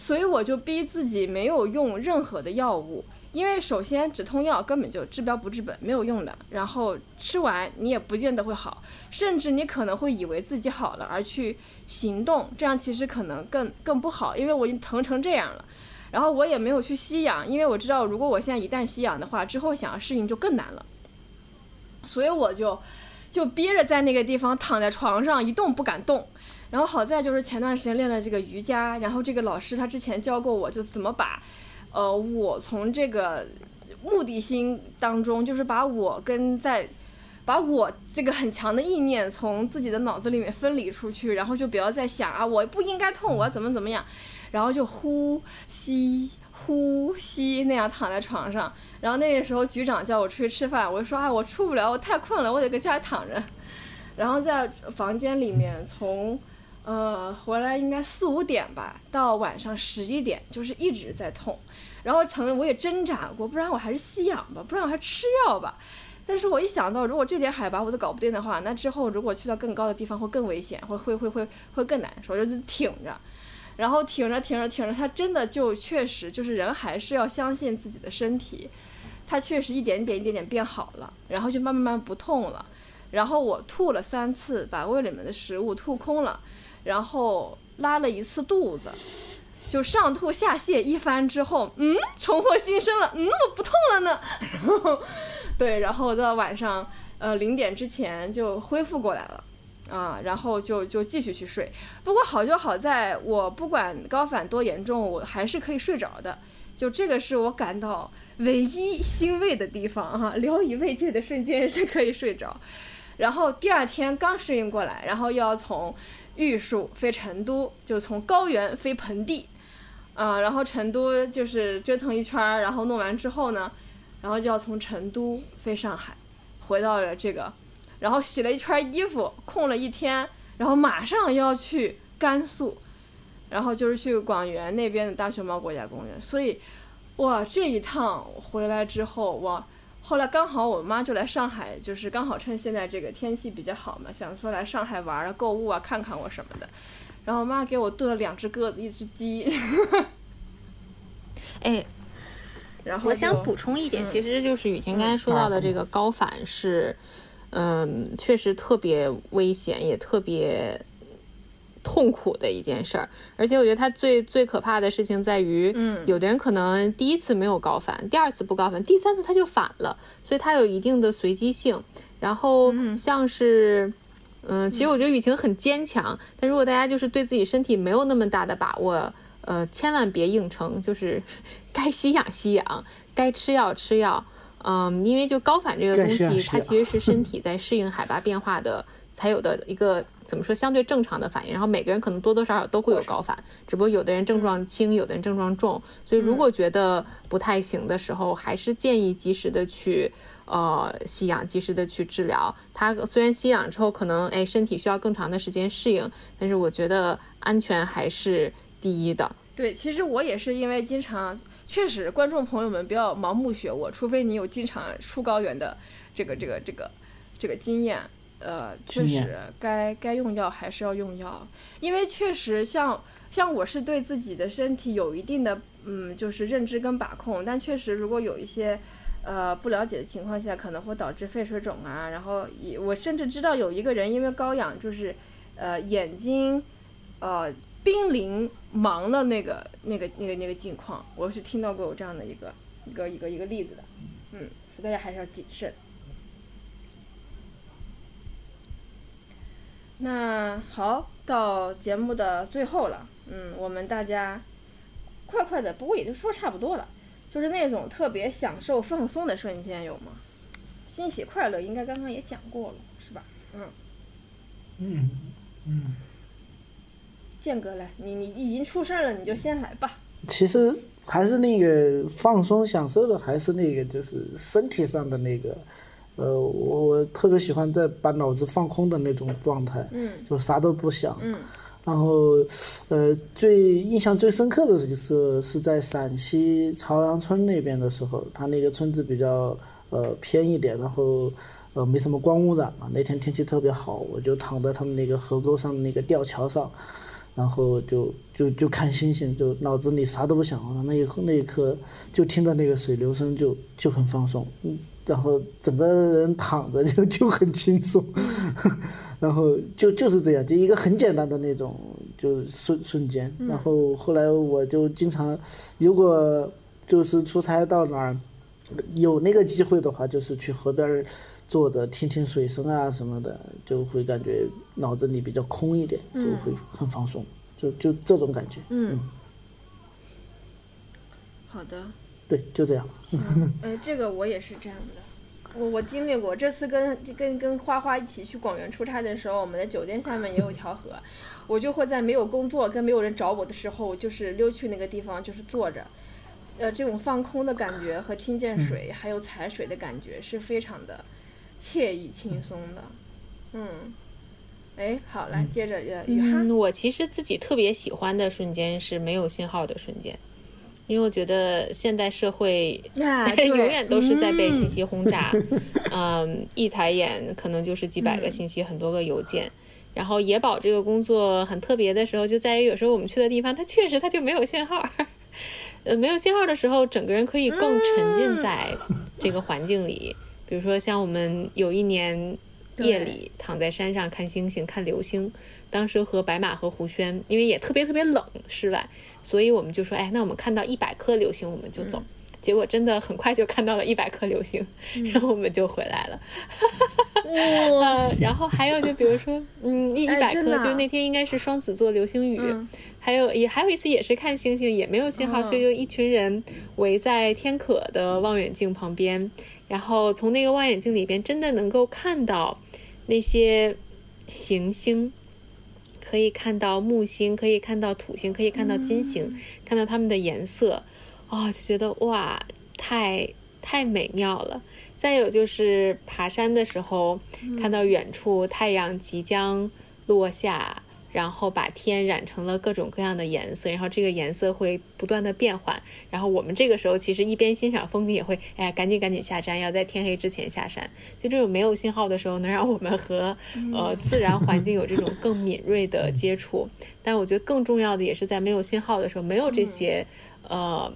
所以我就逼自己没有用任何的药物，因为首先止痛药根本就治标不治本，没有用的。然后吃完你也不见得会好，甚至你可能会以为自己好了而去行动，这样其实可能更更不好，因为我已经疼成这样了。然后我也没有去吸氧，因为我知道如果我现在一旦吸氧的话，之后想要适应就更难了。所以我就就憋着在那个地方躺在床上一动不敢动。然后好在就是前段时间练了这个瑜伽，然后这个老师他之前教过我就怎么把，呃，我从这个目的心当中，就是把我跟在，把我这个很强的意念从自己的脑子里面分离出去，然后就不要再想啊，我不应该痛，我要怎么怎么样。然后就呼吸呼吸那样躺在床上，然后那个时候局长叫我出去吃饭，我就说啊我出不了，我太困了，我得搁家里躺着。(laughs) 然后在房间里面从，呃回来应该四五点吧，到晚上十一点就是一直在痛。然后曾我也挣扎过，不然我还是吸氧吧，不然我还吃药吧。但是我一想到如果这点海拔我都搞不定的话，那之后如果去到更高的地方会更危险，会会会会会更难受，就挺着。然后挺着挺着挺着，他真的就确实就是人还是要相信自己的身体，他确实一点点一点点变好了，然后就慢慢慢不痛了。然后我吐了三次，把胃里面的食物吐空了，然后拉了一次肚子，就上吐下泻一番之后，嗯，重获新生了，嗯，我不痛了呢。然 (laughs) 后对，然后到晚上呃零点之前就恢复过来了。啊，然后就就继续去睡。不过好就好在我不管高反多严重，我还是可以睡着的。就这个是我感到唯一欣慰的地方哈，聊以慰藉的瞬间是可以睡着。然后第二天刚适应过来，然后又要从玉树飞成都，就从高原飞盆地，啊，然后成都就是折腾一圈，然后弄完之后呢，然后就要从成都飞上海，回到了这个。然后洗了一圈衣服，空了一天，然后马上要去甘肃，然后就是去广元那边的大熊猫国家公园。所以，哇，这一趟回来之后，哇，后来刚好我妈就来上海，就是刚好趁现在这个天气比较好嘛，想说来上海玩啊、购物啊、看看我什么的。然后我妈给我炖了两只鸽子，一只鸡。(laughs) 哎，然后我想补充一点，其实就是雨晴刚才说到的这个高反是。嗯，确实特别危险，也特别痛苦的一件事儿。而且我觉得它最最可怕的事情在于，嗯，有的人可能第一次没有高反，第二次不高反，第三次他就反了，所以它有一定的随机性。然后像是，嗯，其实我觉得雨晴很坚强，但如果大家就是对自己身体没有那么大的把握，呃，千万别硬撑，就是 (laughs) 该吸氧吸氧，该吃药吃药。嗯，因为就高反这个东西，它其实是身体在适应海拔变化的才有的一个怎么说相对正常的反应。然后每个人可能多多少少都会有高反，只不过有的人症状轻，有的人症状重。所以如果觉得不太行的时候，还是建议及时的去呃吸氧，及时的去治疗。它虽然吸氧之后可能哎身体需要更长的时间适应，但是我觉得安全还是第一的。对，其实我也是因为经常。确实，观众朋友们不要盲目学我，除非你有经常出高原的这个这个这个这个经验。呃，确实该该用药还是要用药，因为确实像像我是对自己的身体有一定的嗯，就是认知跟把控，但确实如果有一些呃不了解的情况下，可能会导致肺水肿啊。然后我甚至知道有一个人因为高氧就是呃眼睛呃。濒临盲的那个、那个、那个、那个境况，我是听到过有这样的一个、一个、一个、一个例子的。嗯，大家还是要谨慎。那好，到节目的最后了，嗯，我们大家快快的，不过也就说差不多了，就是那种特别享受放松的瞬间有吗？欣喜快乐应该刚刚也讲过了，是吧？嗯。嗯嗯。建哥来，你你已经出事了，你就先来吧。其实还是那个放松享受的，还是那个就是身体上的那个，呃，我我特别喜欢在把脑子放空的那种状态，嗯，就啥都不想，嗯，然后，呃，最印象最深刻的就是是在陕西朝阳村那边的时候，他那个村子比较呃偏一点，然后呃没什么光污染嘛，那天天气特别好，我就躺在他们那个河沟上的那个吊桥上。然后就就就看星星，就脑子里啥都不想了。那一刻那一刻，就听到那个水流声，就就很放松。嗯，然后整个人躺着就就很轻松。(laughs) 然后就就是这样，就一个很简单的那种，就瞬瞬间。然后后来我就经常，如果就是出差到哪儿，有那个机会的话，就是去河边坐着听听水声啊什么的，就会感觉脑子里比较空一点，就会很放松，就就这种感觉。嗯，好的。对，就这样。哎，这个我也是这样的，我我经历过。这次跟跟跟花花一起去广元出差的时候，我们的酒店下面也有一条河，(laughs) 我就会在没有工作跟没有人找我的时候，就是溜去那个地方，就是坐着，呃，这种放空的感觉和听见水还有踩水的感觉是非常的。惬意轻松的，嗯，哎，好，来接着呃，嗯，我其实自己特别喜欢的瞬间是没有信号的瞬间，因为我觉得现代社会 (laughs) 永远都是在被信息轰炸，(laughs) 嗯，一抬眼可能就是几百个信息，很多个邮件。然后野保这个工作很特别的时候，就在于有时候我们去的地方，它确实它就没有信号，(laughs) 呃，没有信号的时候，整个人可以更沉浸在这个环境里。比如说，像我们有一年夜里躺在山上看星星、看流星，当时和白马和胡轩，因为也特别特别冷室外，所以我们就说，哎，那我们看到一百颗流星我们就走。结果真的很快就看到了一百颗流星，然后我们就回来了。呃，然后还有就比如说，嗯，一一百颗，就那天应该是双子座流星雨。还有也还有一次也是看星星，也没有信号，所以就一群人围在天可的望远镜旁边。然后从那个望远镜里边，真的能够看到那些行星，可以看到木星，可以看到土星，可以看到金星，看到它们的颜色，啊，就觉得哇，太太美妙了。再有就是爬山的时候，看到远处太阳即将落下。然后把天染成了各种各样的颜色，然后这个颜色会不断的变换。然后我们这个时候其实一边欣赏风景，也会哎呀赶紧赶紧下山，要在天黑之前下山。就这种没有信号的时候，能让我们和呃自然环境有这种更敏锐的接触。但我觉得更重要的也是在没有信号的时候，没有这些呃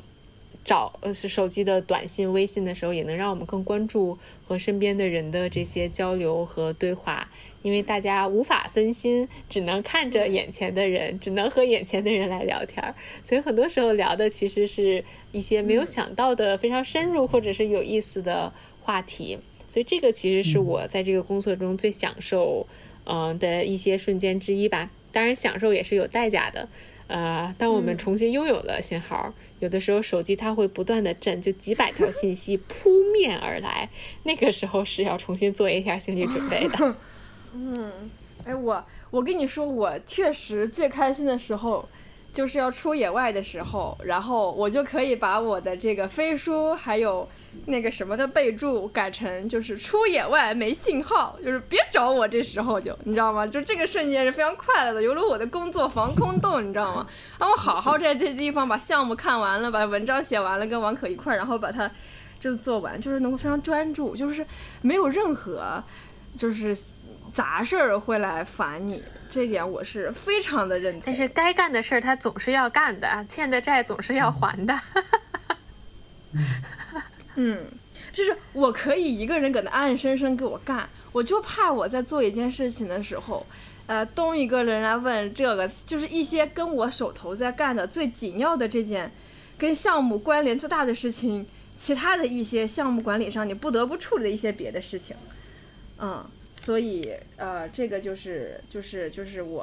找呃是手机的短信、微信的时候，也能让我们更关注和身边的人的这些交流和对话。因为大家无法分心，只能看着眼前的人，只能和眼前的人来聊天儿，所以很多时候聊的其实是一些没有想到的非常深入或者是有意思的话题。所以这个其实是我在这个工作中最享受，嗯的一些瞬间之一吧。当然，享受也是有代价的。呃，当我们重新拥有了信号，有的时候手机它会不断的震，就几百条信息扑面而来，那个时候是要重新做一下心理准备的。(laughs) 嗯，哎，我我跟你说，我确实最开心的时候，就是要出野外的时候，然后我就可以把我的这个飞书还有那个什么的备注改成就是出野外没信号，就是别找我这时候就你知道吗？就这个瞬间是非常快乐的，有了我的工作防空洞，你知道吗？(laughs) 让我好好在这地方把项目看完了，把文章写完了，跟王可一块儿，然后把它就做完，就是能够非常专注，就是没有任何就是杂事儿会来烦你，这点我是非常的认同。但是该干的事儿他总是要干的，欠的债总是要还的。(laughs) 嗯，就是我可以一个人搁那暗暗生生给我干，我就怕我在做一件事情的时候，呃，东一个人来问这个，就是一些跟我手头在干的最紧要的这件，跟项目关联最大的事情，其他的一些项目管理上你不得不处理的一些别的事情，嗯，所以呃，这个就是就是就是我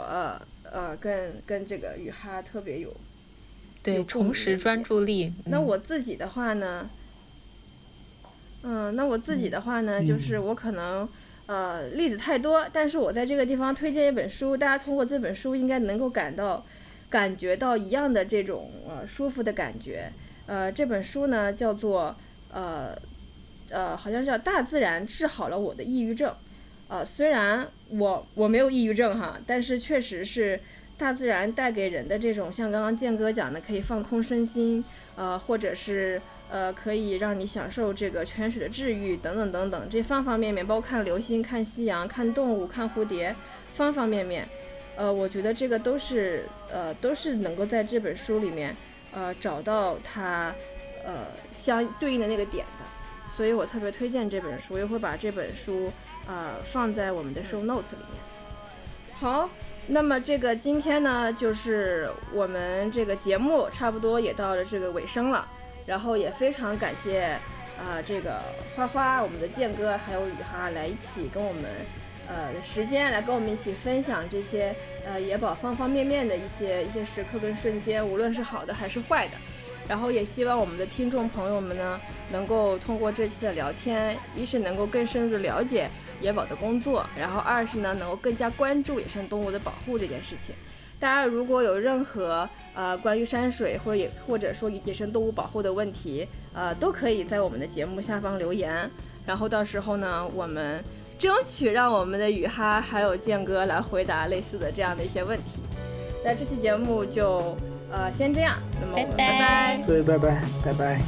呃跟跟这个雨哈特别有对，有重拾专注力。嗯那我自己的话呢，嗯，那我自己的话呢，就是我可能呃例子太多，但是我在这个地方推荐一本书，大家通过这本书应该能够感到感觉到一样的这种呃舒服的感觉。呃，这本书呢叫做呃呃，好像叫《大自然治好了我的抑郁症》。呃，虽然我我没有抑郁症哈，但是确实是大自然带给人的这种，像刚刚建哥讲的，可以放空身心，呃，或者是呃，可以让你享受这个泉水的治愈等等等等，这方方面面，包括看流星、看夕阳、看动物、看蝴蝶，方方面面，呃，我觉得这个都是呃，都是能够在这本书里面呃找到它呃相对应的那个点的，所以我特别推荐这本书，也会把这本书呃放在我们的 show notes 里面。好，那么这个今天呢，就是我们这个节目差不多也到了这个尾声了，然后也非常感谢啊、这个花花、我们的建哥还有雨哈来一起跟我们呃时间来跟我们一起分享这些呃野宝方方面面的一些一些时刻跟瞬间，无论是好的还是坏的。然后也希望我们的听众朋友们呢，能够通过这期的聊天，一是能够更深入的了解野保的工作，然后二是呢能够更加关注野生动物的保护这件事情。大家如果有任何呃关于山水或者野或者说野生动物保护的问题，呃都可以在我们的节目下方留言，然后到时候呢我们争取让我们的雨哈还有建哥来回答类似的这样的一些问题。那这期节目就呃先这样，那么我们拜拜拜拜对，拜拜，拜拜。